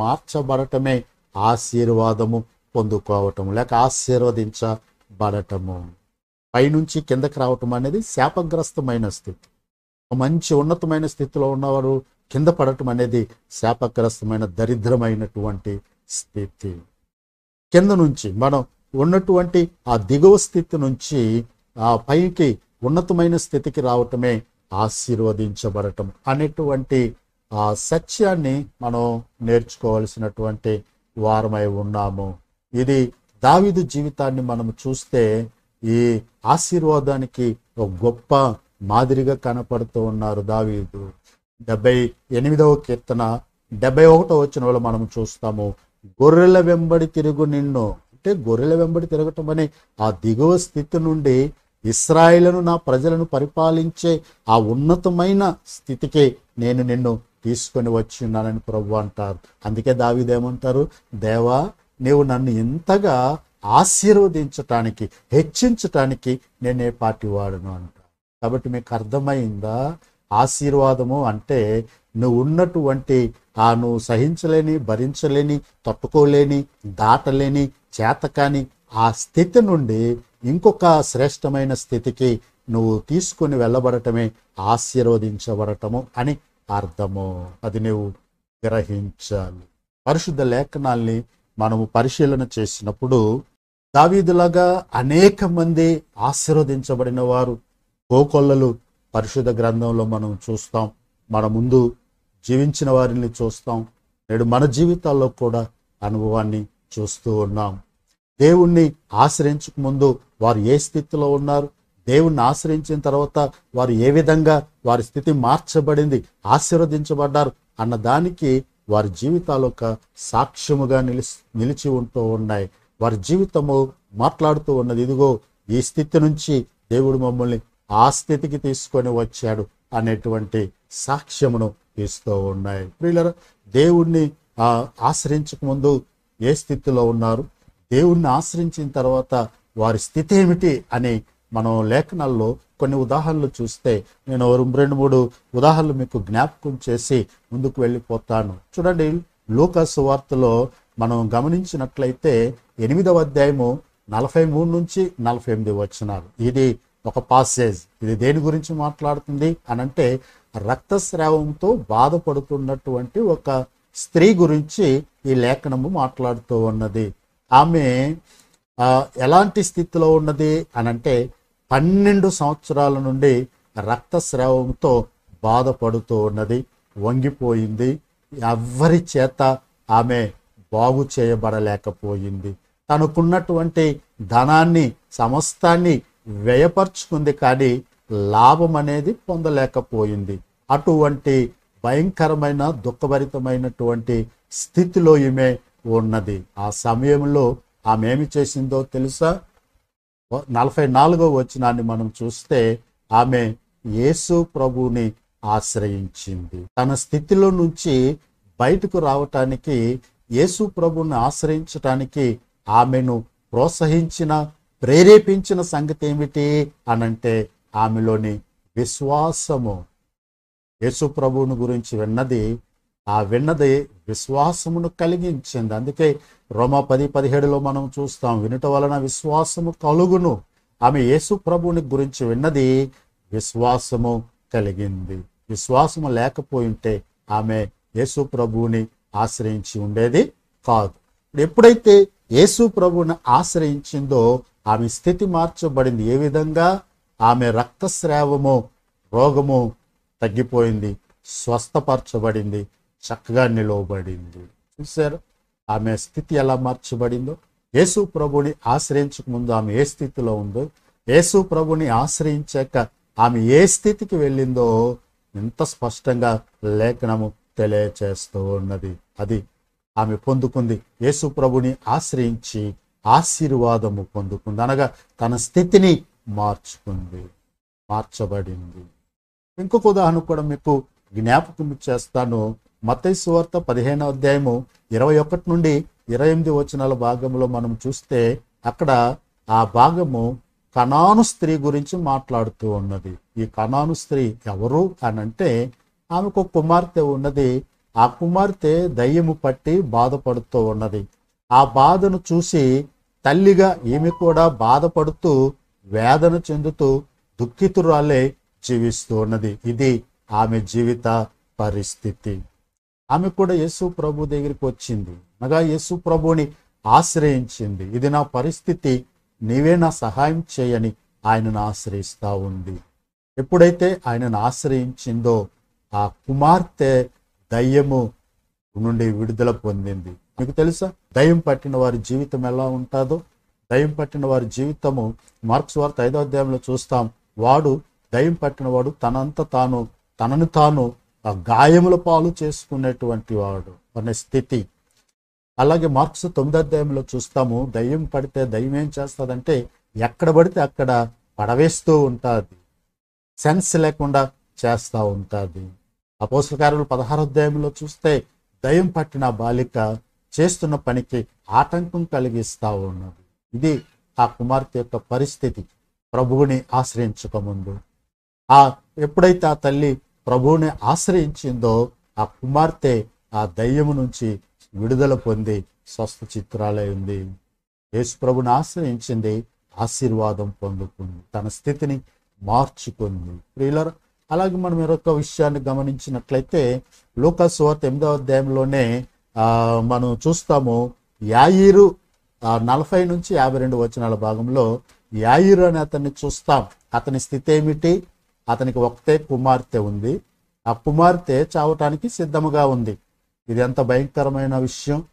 మార్చబడటమే ఆశీర్వాదము పొందుకోవటము లేక ఆశీర్వదించబడటము. పైనుంచి కిందకి రావటం అనేది శాపగ్రస్తమైన స్థితి. ఒక మంచి ఉన్నతమైన స్థితిలో ఉన్నవారు కింద పడటం అనేది శాపగ్రస్తమైన దరిద్రమైనటువంటి స్థితి. కింద నుంచి మనం ఉన్నటువంటి ఆ దిగువ స్థితి నుంచి ఆ పైకి ఉన్నతమైన స్థితికి రావటమే ఆశీర్వదించబడటం అనేటువంటి ఆ సత్యాన్ని మనం నేర్చుకోవాల్సినటువంటి వారమై ఉన్నాము. ఇది దావీదు జీవితాన్ని మనం చూస్తే ఈ ఆశీర్వాదానికి ఒక గొప్ప మాదిరిగా కనపడుతూ ఉన్నారు దావీదు. డెబ్బై ఎనిమిదవ కీర్తన డెబ్బై ఒకటో వచ్చిన వాళ్ళు మనం చూస్తాము. గొర్రెల వెంబడి తిరుగు నిన్ను. అంటే గొర్రెల వెంబడి తిరగటం అనే ఆ దిగువ స్థితి నుండి ఇస్రాయిలను నా ప్రజలను పరిపాలించే ఆ ఉన్నతమైన స్థితికి నేను నిన్ను తీసుకొని వచ్చి ఉన్నానని ప్రభు అంటారు. అందుకే దావిదేమంటారు దేవా నీవు నన్ను ఇంతగా ఆశీర్వదించటానికి హెచ్చించటానికి నేనే పాటి వాడును అంట కాబట్టి మీకు అర్థమైందా? ఆశీర్వాదము అంటే నువ్వు ఉన్నటువంటి ఆ నువ్వు సహించలేని భరించలేని తట్టుకోలేని దాటలేని చేతకాని ఆ స్థితి నుండి ఇంకొక శ్రేష్టమైన స్థితికి నువ్వు తీసుకుని వెళ్ళబడటమే ఆశీర్వదించబడటము అని అర్థము. అది నువ్వు గ్రహించాలి. పరిశుద్ధ లేఖనాల్ని మనము పరిశీలన చేసినప్పుడు దావీదులాగా అనేక మంది ఆశీర్వదించబడిన వారు. కోకొల్లలు పరిశుద్ధ గ్రంథంలో మనం చూస్తాం. మన ముందు జీవించిన వారిని చూస్తాం. నేడు మన జీవితాల్లో కూడా అనుభవాన్ని చూస్తూ ఉన్నాం. దేవుణ్ణి ఆశ్రయించక ముందు వారు ఏ స్థితిలో ఉన్నారు? దేవుణ్ణి ఆశ్రయించిన తర్వాత వారు ఏ విధంగా వారి స్థితి మార్చబడింది? ఆశీర్వదించబడ్డారు? అన్న దానికి వారి జీవితాలు ఒక సాక్ష్యముగా నిలిచి నిలిచి ఉంటూ ఉన్నాయి. వారి జీవితము మాట్లాడుతూ ఉన్నది ఇదిగో ఈ స్థితి నుంచి దేవుడు మమ్మల్ని ఆ స్థితికి తీసుకొని వచ్చాడు అనేటువంటి సాక్ష్యమును ఇస్తూ ఉన్నాయి. ప్రియులరా దేవుణ్ణి ఆ, ఆశ్రయించక ముందు ఏ స్థితిలో ఉన్నారు? దేవుణ్ణి ఆశ్రయించిన తర్వాత వారి స్థితి ఏమిటి అని మనం లేఖనాల్లో కొన్ని ఉదాహరణలు చూస్తే నేను రెండు మూడు ఉదాహరణలు మీకు జ్ఞాపకం చేసి ముందుకు వెళ్ళిపోతాను. చూడండి లూకాసు వార్తలో మనం గమనించినట్లయితే ఎనిమిదవ అధ్యాయము నలభై మూడు నుంచి నలభై ఎనిమిది వచ్చినారు ఇది ఒక పాసేజ్ ఇది దేని గురించి మాట్లాడుతుంది అనంటే రక్తస్రావంతో బాధపడుతున్నటువంటి ఒక స్త్రీ గురించి ఈ లేఖనము మాట్లాడుతూ ఉన్నది. ఆమె ఎలాంటి స్థితిలో ఉన్నది అనంటే పన్నెండు సంవత్సరాల నుండి రక్తస్రావంతో బాధపడుతూ ఉన్నది. వంగిపోయింది. ఎవ్వరి చేత ఆమె బాగు చేయబడలేకపోయింది. తనకున్నటువంటి ధనాన్ని సమస్తాన్ని వ్యయపరుచుకుంది కానీ లాభం అనేది పొందలేకపోయింది. అటువంటి భయంకరమైన దుఃఖభరితమైనటువంటి స్థితిలో ఈమె ఉన్నది. ఆ సమయంలో ఆమె ఏమి చేసిందో తెలుసా? నలభై నాలుగో వచనాన్ని మనం చూస్తే ఆమె యేసు ప్రభువుని ఆశ్రయించింది. తన స్థితిలో నుంచి బయటకు రావటానికి యేసు ప్రభువుని ఆశ్రయించటానికి ఆమెను ప్రోత్సహించిన ప్రేరేపించిన సంగతి ఏమిటి అనంటే ఆమెలోని విశ్వాసము. యేసు ప్రభువుని గురించి విన్నది ఆ విన్నది విశ్వాసమును కలిగించింది. అందుకే రోమ పది పదిహేడులో మనం చూస్తాం వినుట వలన విశ్వాసము కలుగును. ఆమె యేసు ప్రభువుని గురించి విన్నది విశ్వాసము కలిగింది. విశ్వాసము లేకపోయింటే ఆమె యేసు ప్రభువుని ఆశ్రయించి ఉండేది కాదు. ఎప్పుడైతే యేసు ప్రభువుని ఆశ్రయించిందో ఆమె స్థితి మార్చబడింది. ఏ విధంగా? ఆమె రక్తస్రావము రోగము తగ్గిపోయింది స్వస్థపరచబడింది చక్కగా నిలవబడింది. చూసారు ఆమె స్థితి ఎలా మార్చబడిందో? యేసు ప్రభుని ఆశ్రయించక ముందు ఆమె ఏ స్థితిలో ఉందో? యేసు ప్రభుని ఆశ్రయించాక ఆమె ఏ స్థితికి వెళ్ళిందో ఎంత స్పష్టంగా లేఖనము తెలియచేస్తూ ఉన్నది. అది ఆమె పొందుకుంది. యేసు ప్రభుని ఆశ్రయించి ఆశీర్వాదము పొందుకుంది. అనగా తన స్థితిని మార్చుకుంది మార్చబడింది. ఇంకొక ఉదాహరణ కూడా మీకు జ్ఞాపకం చేస్తాను. మత్తయి వార్త పదిహేనవ అధ్యాయము ఇరవై ఒకటి నుండి ఇరవై ఎనిమిది వచనాల భాగంలో మనం చూస్తే అక్కడ ఆ భాగము కణాను స్త్రీ గురించి మాట్లాడుతూ ఉన్నది. ఈ కణాను స్త్రీ ఎవరు అని అంటే ఆమెకు కుమార్తె ఉన్నది. ఆ కుమార్తె దయ్యము పట్టి బాధపడుతూ ఉన్నది. ఆ బాధను చూసి తల్లిగా ఈమె కూడా బాధపడుతూ వేదన చెందుతూ దుఃఖితురాలే జీవిస్తూ ఉన్నది ఇది ఆమె జీవిత పరిస్థితి. ఆమె కూడా యేసు ప్రభు దగ్గరికి వచ్చింది. అనగా యేసు ప్రభుని ఆశ్రయించింది. ఇది నా పరిస్థితి. నీవే నా సహాయం చేయని ఆయనను ఆశ్రయిస్తా ఉంది. ఎప్పుడైతే ఆయనను ఆశ్రయించిందో ఆ కుమార్తె దయ్యము నుండి విడుదల పొందింది. మీకు తెలుసా? దయ్యం పట్టిన వారి జీవితం ఎలా ఉంటుందో? దయ్యం పట్టిన వారి జీవితము మార్క్స్ వార్త ఐదో అధ్యాయంలో చూస్తాం. వాడు దయ్యం పట్టిన వాడు తనంత తాను తనను తాను ఆ గాయముల పాలు చేసుకునేటువంటి వాడు అనే స్థితి. అలాగే మార్క్స్ తొమ్మిదో అధ్యాయంలో చూస్తాము దయ్యం పడితే దయ్యం ఏం చేస్తుందంటే ఎక్కడ పడితే అక్కడ పడవేస్తూ ఉంటుంది. సెన్స్ లేకుండా చేస్తూ ఉంటుంది. అపోసకారులు పదహారు అధ్యాయంలో చూస్తే దయ్యం పట్టిన బాలిక చేస్తున్న పనికి ఆటంకం కలిగిస్తూ ఉన్నది. ఇది ఆ కుమార్తె యొక్క పరిస్థితి. ప్రభువుని ఆశ్రయించకముందు. ఆ ఎప్పుడైతే ఆ తల్లి ప్రభువుని ఆశ్రయించిందో ఆ కుమార్తె ఆ దయ్యము నుంచి విడుదల పొంది స్వస్థ చిత్రాలై ఉంది యేసు ప్రభుని ఆశ్రయించింది ఆశీర్వాదం పొందుకుంది తన స్థితిని మార్చుకుంది. ప్రియులర్ అలాగే మనం మరొక విషయాన్ని గమనించినట్లయితే లోకస్ వార్త ఎనిమిదవ అధ్యాయంలోనే మనం చూస్తాము యాయిరు నలభై నుంచి యాభై రెండు వచనాల భాగంలో యాయిర్ అనే అతన్ని చూస్తాం. అతని స్థితి ఏమిటి? అతనికి ఒకటే కుమార్తె ఉంది. ఆ కుమార్తె చావటానికి సిద్ధముగా ఉంది. ఇది ఎంత భయంకరమైన విషయం.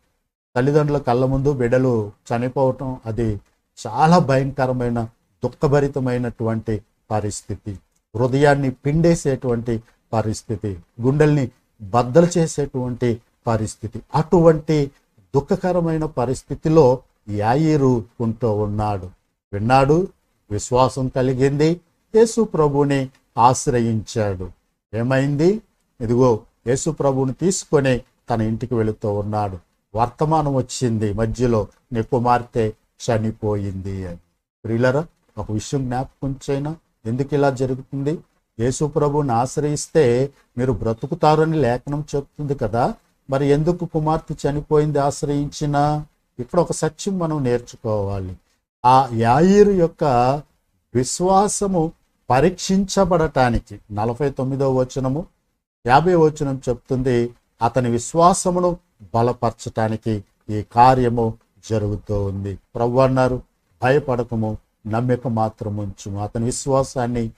తల్లిదండ్రుల కళ్ళ ముందు బిడ్డలు చనిపోవటం అది చాలా భయంకరమైన దుఃఖభరితమైనటువంటి పరిస్థితి. హృదయాన్ని పిండేసేటువంటి పరిస్థితి. గుండెల్ని బద్దలు చేసేటువంటి పరిస్థితి. అటువంటి దుఃఖకరమైన పరిస్థితిలో యాయిరు ఉంటూ ఉన్నాడు. విన్నాడు? విశ్వాసం కలిగింది. యేసు ప్రభుని ఆశ్రయించాడు. ఏమైంది? ఇదిగో యేసు ప్రభుని తీసుకొని తన ఇంటికి వెళుతూ ఉన్నాడు. వర్తమానం వచ్చింది. మధ్యలో నీ కుమార్తె చనిపోయింది అని. ప్రియులరా ఒక విషయం జ్ఞాపకం చేయనా? ఎందుకు ఇలా జరుగుతుంది? యేసు ప్రభుని ఆశ్రయిస్తే మీరు బ్రతుకుతారని లేఖనం చెప్తుంది కదా. మరి ఎందుకు కుమార్తె చనిపోయింది ఆశ్రయించినా? ఇక్కడ ఒక సత్యం మనం నేర్చుకోవాలి. ఆ యాయిరు యొక్క విశ్వాసము పరీక్షించబడటానికి నలభై తొమ్మిదో వచనము యాభై వచనం చెప్తుంది అతని విశ్వాసమును బలపరచటానికి ఈ కార్యము జరుగుతూ ఉంది. ప్రభు అన్నారు భయపడకము నమ్మిక మాత్రం ఉంచుము. అతని విశ్వాసాన్ని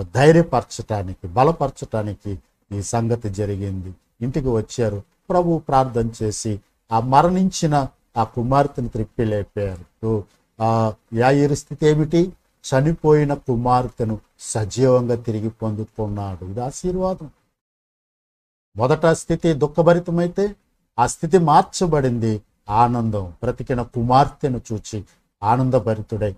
ధైర్యపరచటానికి బలపరచటానికి ఈ సంగతి జరిగింది. ఇంటికి వచ్చారు. ప్రభు ప్రార్థన చేసి ఆ మరణించిన ఆ కుమార్తెను త్రిప్పి లేపారు ఆ యాయిరు స్థితి ఏమిటి? చనిపోయిన కుమార్తెను సజీవంగా తిరిగి పొందుకున్నాడు. ఇది ఆశీర్వాదం. మొదట స్థితి దుఃఖభరితమైతే ఆ స్థితి మార్చబడింది ఆనందం. బ్రతికిన కుమార్తెను చూచి ఆనందభరితుడై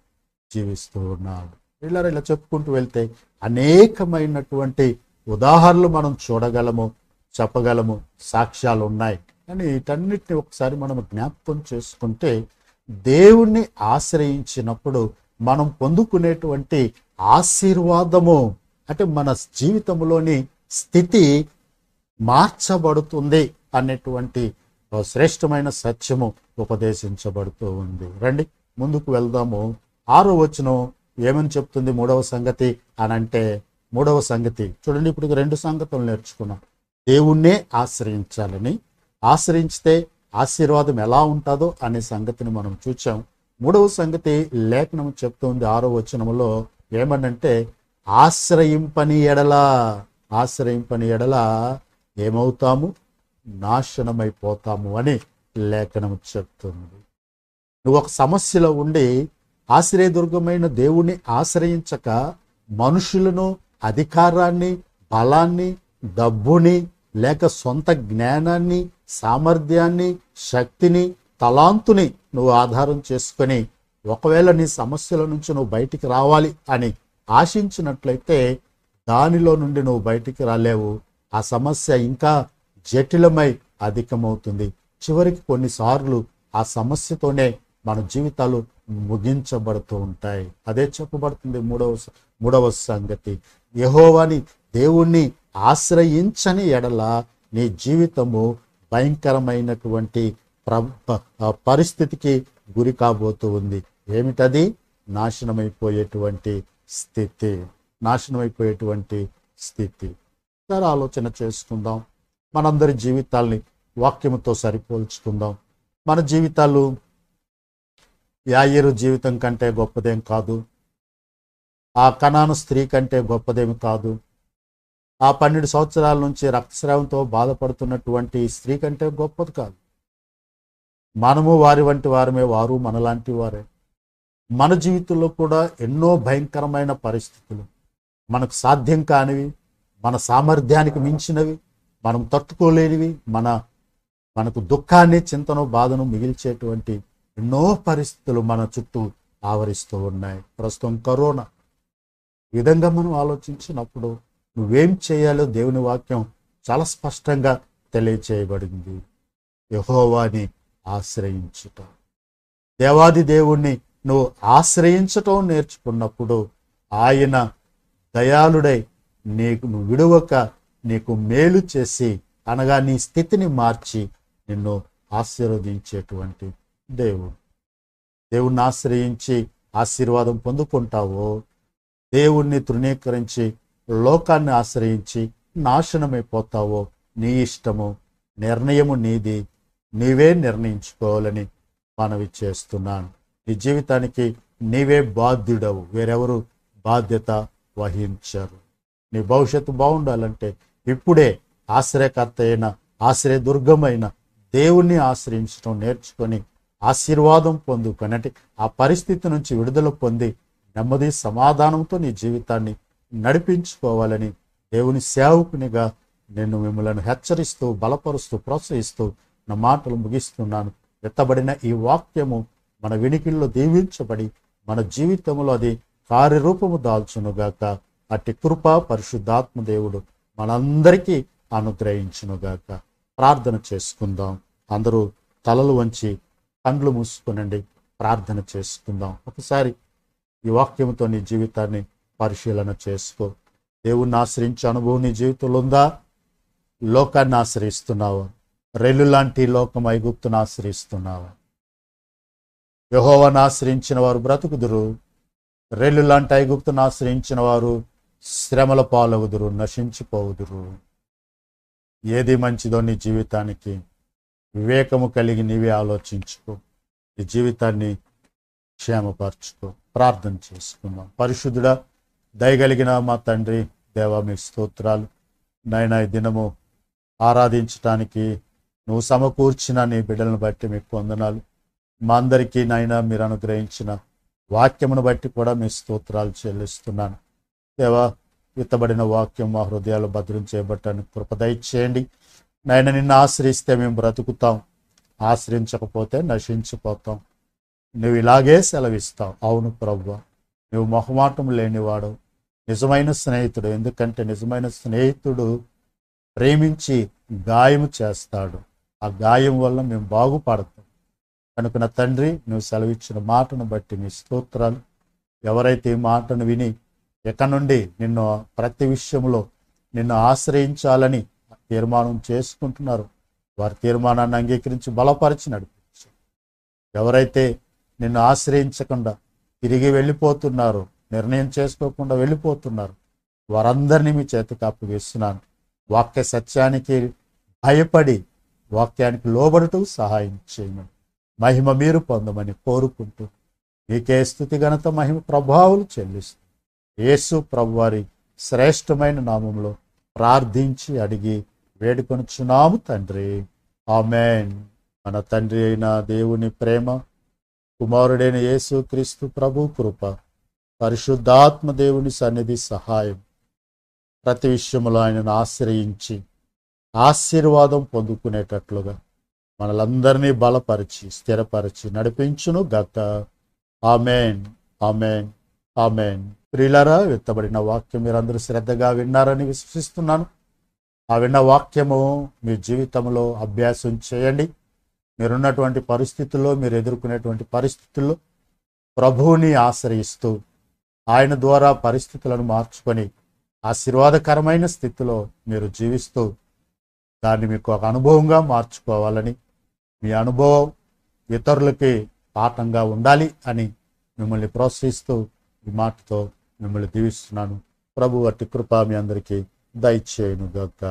జీవిస్తూ ఉన్నాడు. ఇలా ఇలా చెప్పుకుంటూ వెళ్తే అనేకమైనటువంటి ఉదాహరణలు మనం చూడగలము చెప్పగలము సాక్ష్యాలు ఉన్నాయి కానీ వీటన్నిటిని ఒకసారి మనం జ్ఞాపకం చేసుకుంటే దేవుణ్ణి ఆశ్రయించినప్పుడు మనం పొందుకునేటువంటి ఆశీర్వాదము అంటే మన జీవితంలోని స్థితి మార్చబడుతుంది అనేటువంటి శ్రేష్టమైన సత్యము ఉపదేశించబడుతూ ఉంది. రండి ముందుకు వెళ్దాము. ఆరో వచనం ఏమని చెప్తుంది మూడవ సంగతి అని అంటే మూడవ సంగతి. చూడండి ఇప్పుడు రెండు సంగతులు నేర్చుకున్నాం. దేవుణ్ణే ఆశ్రయించాలని ఆశ్రయించితే ఆశీర్వాదం ఎలా ఉంటుందో అనే సంగతిని మనం చూచాం. మూడవ సంగతి లేఖనం చెప్తుంది ఆరో వచనంలో ఏమనంటే ఆశ్రయింపని ఎడల ఆశ్రయింపని ఎడల ఏమవుతాము? నాశనమైపోతాము అని లేఖనం చెప్తుంది. నువ్వు ఒక సమస్యలో ఉండి ఆశ్రయదుర్గమైన దేవుణ్ణి ఆశ్రయించక మనుషులను అధికారాన్ని బలాన్ని డబ్బుని లేక సొంత జ్ఞానాన్ని సామర్థ్యాన్ని శక్తిని తలాంతుని నువ్వు ఆధారం చేసుకొని ఒకవేళ నీ సమస్యల నుంచి నువ్వు బయటికి రావాలి అని ఆశించినట్లయితే దానిలో నుండి నువ్వు బయటికి రాలేవు. ఆ సమస్య ఇంకా జటిలమై అధికమవుతుంది. చివరికి కొన్నిసార్లు ఆ సమస్యతోనే మన జీవితాలు ముగించబడుతూ ఉంటాయి. అదే చెప్పబడుతుంది మూడవ మూడవ సంగతి. యహోవాని దేవుణ్ణి ఆశ్రయించని ఎడల నీ జీవితము భయంకరమైనటువంటి ప్ర పరిస్థితికి గురి కాబోతూ ఉంది. ఏమిటది? నాశనమైపోయేటువంటి స్థితి. నాశనమైపోయేటువంటి స్థితి. ఒకసారి ఆలోచన చేసుకుందాం. మనందరి జీవితాల్ని వాక్యముతో సరిపోల్చుకుందాం. మన జీవితాలు యాయిరు జీవితం కంటే గొప్పదేం కాదు. ఆ కణాను స్త్రీ కంటే గొప్పదేమి కాదు. ఆ పన్నెండు సంవత్సరాల నుంచి రక్తస్రావంతో బాధపడుతున్నటువంటి స్త్రీ కంటే గొప్పది కాదు. మనము వారి వంటి వారమే వారు మనలాంటి వారే. మన జీవితంలో కూడా ఎన్నో భయంకరమైన పరిస్థితులు. మనకు సాధ్యం కానివి మన సామర్థ్యానికి మించినవి మనం తట్టుకోలేనివి మన మనకు దుఃఖాన్ని చింతను బాధను మిగిల్చేటువంటి ఎన్నో పరిస్థితులు మన చుట్టూ ఆవరిస్తూ ఉన్నాయి. ప్రస్తుతం కరోనా. విధంగా మనం ఆలోచించినప్పుడు నువ్వేం చేయాలో దేవుని వాక్యం చాలా స్పష్టంగా తెలియచేయబడింది. యహోవాని ఆశ్రయించుట. దేవాది దేవుణ్ణి నువ్వు ఆశ్రయించటం నేర్చుకున్నప్పుడు ఆయన దయాళుడై నీకు నువ్వు విడువక నీకు మేలు చేసి అనగా నీ స్థితిని మార్చి నిన్ను ఆశీర్వదించేటువంటి దేవుడు. దేవుణ్ణి ఆశ్రయించి ఆశీర్వాదం పొందుకుంటావో దేవుణ్ణి తృణీకరించి లోకాన్ని ఆశ్రయించి నాశనమైపోతావో నీ ఇష్టము నిర్ణయము నీది. నీవే నిర్ణయించుకోవాలని మనవి చేస్తున్నాను. నీ జీవితానికి నీవే బాధ్యుడవు. వేరెవరు బాధ్యత వహించరు. నీ భవిష్యత్తు బాగుండాలంటే ఇప్పుడే ఆశ్రయకర్త అయిన ఆశ్రయదుర్గమైన దేవుణ్ణి ఆశ్రయించడం నేర్చుకొని ఆశీర్వాదం పొందుకొని అంటే ఆ పరిస్థితి నుంచి విడుదల పొంది నెమ్మది సమాధానంతో నీ జీవితాన్ని నడిపించుకోవాలని దేవుని సేవకునిగా నేను మిమ్మల్ని హెచ్చరిస్తూ బలపరుస్తూ ప్రోత్సహిస్తూ నా మాటలు ముగిస్తున్నాను. ఎత్తబడిన ఈ వాక్యము మన వినికిల్లో దీవించబడి మన జీవితంలో అది కార్యరూపము దాల్చునుగాక. అట్టి కృప పరిశుద్ధాత్మ దేవుడు మనందరికీ అనుగ్రహించునుగాక. ప్రార్థన చేసుకుందాం. అందరూ తలలు వంచి కండ్లు మూసుకునండి. ప్రార్థన చేసుకుందాం. ఒకసారి ఈ వాక్యంతో నీ జీవితాన్ని పరిశీలన చేసుకో దేవుణ్ణి ఆశ్రయించే అనుభవం నీ జీవితంలో ఉందా లోకాన్ని ఆశ్రయిస్తున్నావు? రెల్లు లాంటి లోకం ఐగుప్తును ఆశ్రయిస్తున్నావా? యహోవాను ఆశ్రయించిన వారు బ్రతుకుదురు. రెల్లు లాంటి ఐగుప్తును ఆశ్రయించిన వారు శ్రమల పాలవుదురు నశించిపోవుదురు. ఏది మంచిదో నీ జీవితానికి వివేకము కలిగి నీవే ఆలోచించుకో. నీ జీవితాన్ని క్షేమపరచుకో. ప్రార్థన చేసుకుందాం. పరిశుద్ధుడా దయగలిగిన మా తండ్రి దేవా మీ స్తోత్రాలు. నాయన ఈ దినము ఆరాధించటానికి నువ్వు సమకూర్చిన నీ బిడ్డలను బట్టి మీకు వందనాలు. మా అందరికీ నాయన మీరు అనుగ్రహించిన వాక్యమును బట్టి కూడా మీ స్తోత్రాలు చెల్లిస్తున్నాను. దేవా విత్తబడిన వాక్యం మా హృదయాలు భద్రం చేయబట్టని కృపదయ చేయండి నాయన నిన్ను ఆశ్రయిస్తే మేము బ్రతుకుతాం. ఆశ్రయించకపోతే నశించిపోతాం. నువ్వు ఇలాగే సెలవిస్తావు. అవును ప్రభు నువ్వు మొహమాటం లేనివాడు నిజమైన స్నేహితుడు. ఎందుకంటే నిజమైన స్నేహితుడు ప్రేమించి గాయము చేస్తాడు. ఆ గాయం వల్ల మేము బాగుపడతాం. కనుక నా తండ్రి నువ్వు సెలవిచ్చిన మాటను బట్టి నీ స్తోత్రాలు ఎవరైతే ఈ మాటను విని ఎక్క నుండి నిన్ను ప్రతి విషయంలో నిన్ను ఆశ్రయించాలని తీర్మానం చేసుకుంటున్నారు వారి తీర్మానాన్ని అంగీకరించి బలపరిచి నడిపించు. ఎవరైతే నిన్ను ఆశ్రయించకుండా తిరిగి వెళ్ళిపోతున్నారో నిర్ణయం చేసుకోకుండా వెళ్ళిపోతున్నారు. వారందరినీ మీ చేతికి అప్పగిస్తున్నాను వాక్య సత్యానికి భయపడి వాక్యానికి లోబడుతూ సహాయం చేయమని మహిమ మీరు పొందమని కోరుకుంటూ మీకే స్థుతి ఘనత మహిమ ప్రభావాలు చెల్లిస్తూ యేసు ప్రభువారి శ్రేష్టమైన నామంలో ప్రార్థించి అడిగి వేడుకొనుచున్నాము తండ్రి. ఆమెన్. మన తండ్రి అయిన దేవుని ప్రేమ కుమారుడైన యేసు క్రీస్తు ప్రభు కృప పరిశుద్ధాత్మ దేవుని సన్నిధి సహాయం. ప్రతి విషయంలో ఆయనను ఆశ్రయించి ఆశీర్వాదం పొందుకునేటట్లుగా మనలందరినీ బలపరిచి స్థిరపరిచి నడిపించును గత ఆమెన్ ఆమెన్ ఆమెన్. ప్రియులరా ఎత్తబడిన వాక్యం మీరందరూ శ్రద్ధగా విన్నారని విశ్వసిస్తున్నాను. ఆ విన్న వాక్యము మీ జీవితంలో అభ్యాసం చేయండి. మీరున్నటువంటి పరిస్థితుల్లో మీరు ఎదుర్కొనేటువంటి పరిస్థితుల్లో ప్రభువుని ఆశ్రయిస్తూ ఆయన ద్వారా పరిస్థితులను మార్చుకొని ఆశీర్వాదకరమైన స్థితిలో మీరు జీవిస్తూ దాన్ని మీకు ఒక అనుభవంగా మార్చుకోవాలని మీ అనుభవం ఇతరులకి పాఠంగా ఉండాలి అని మిమ్మల్ని ప్రోత్సహిస్తూ ఈ మాటతో మిమ్మల్ని దీవిస్తున్నాను. ప్రభు అట్టి కృప మీ అందరికీ దయచేయను గక్క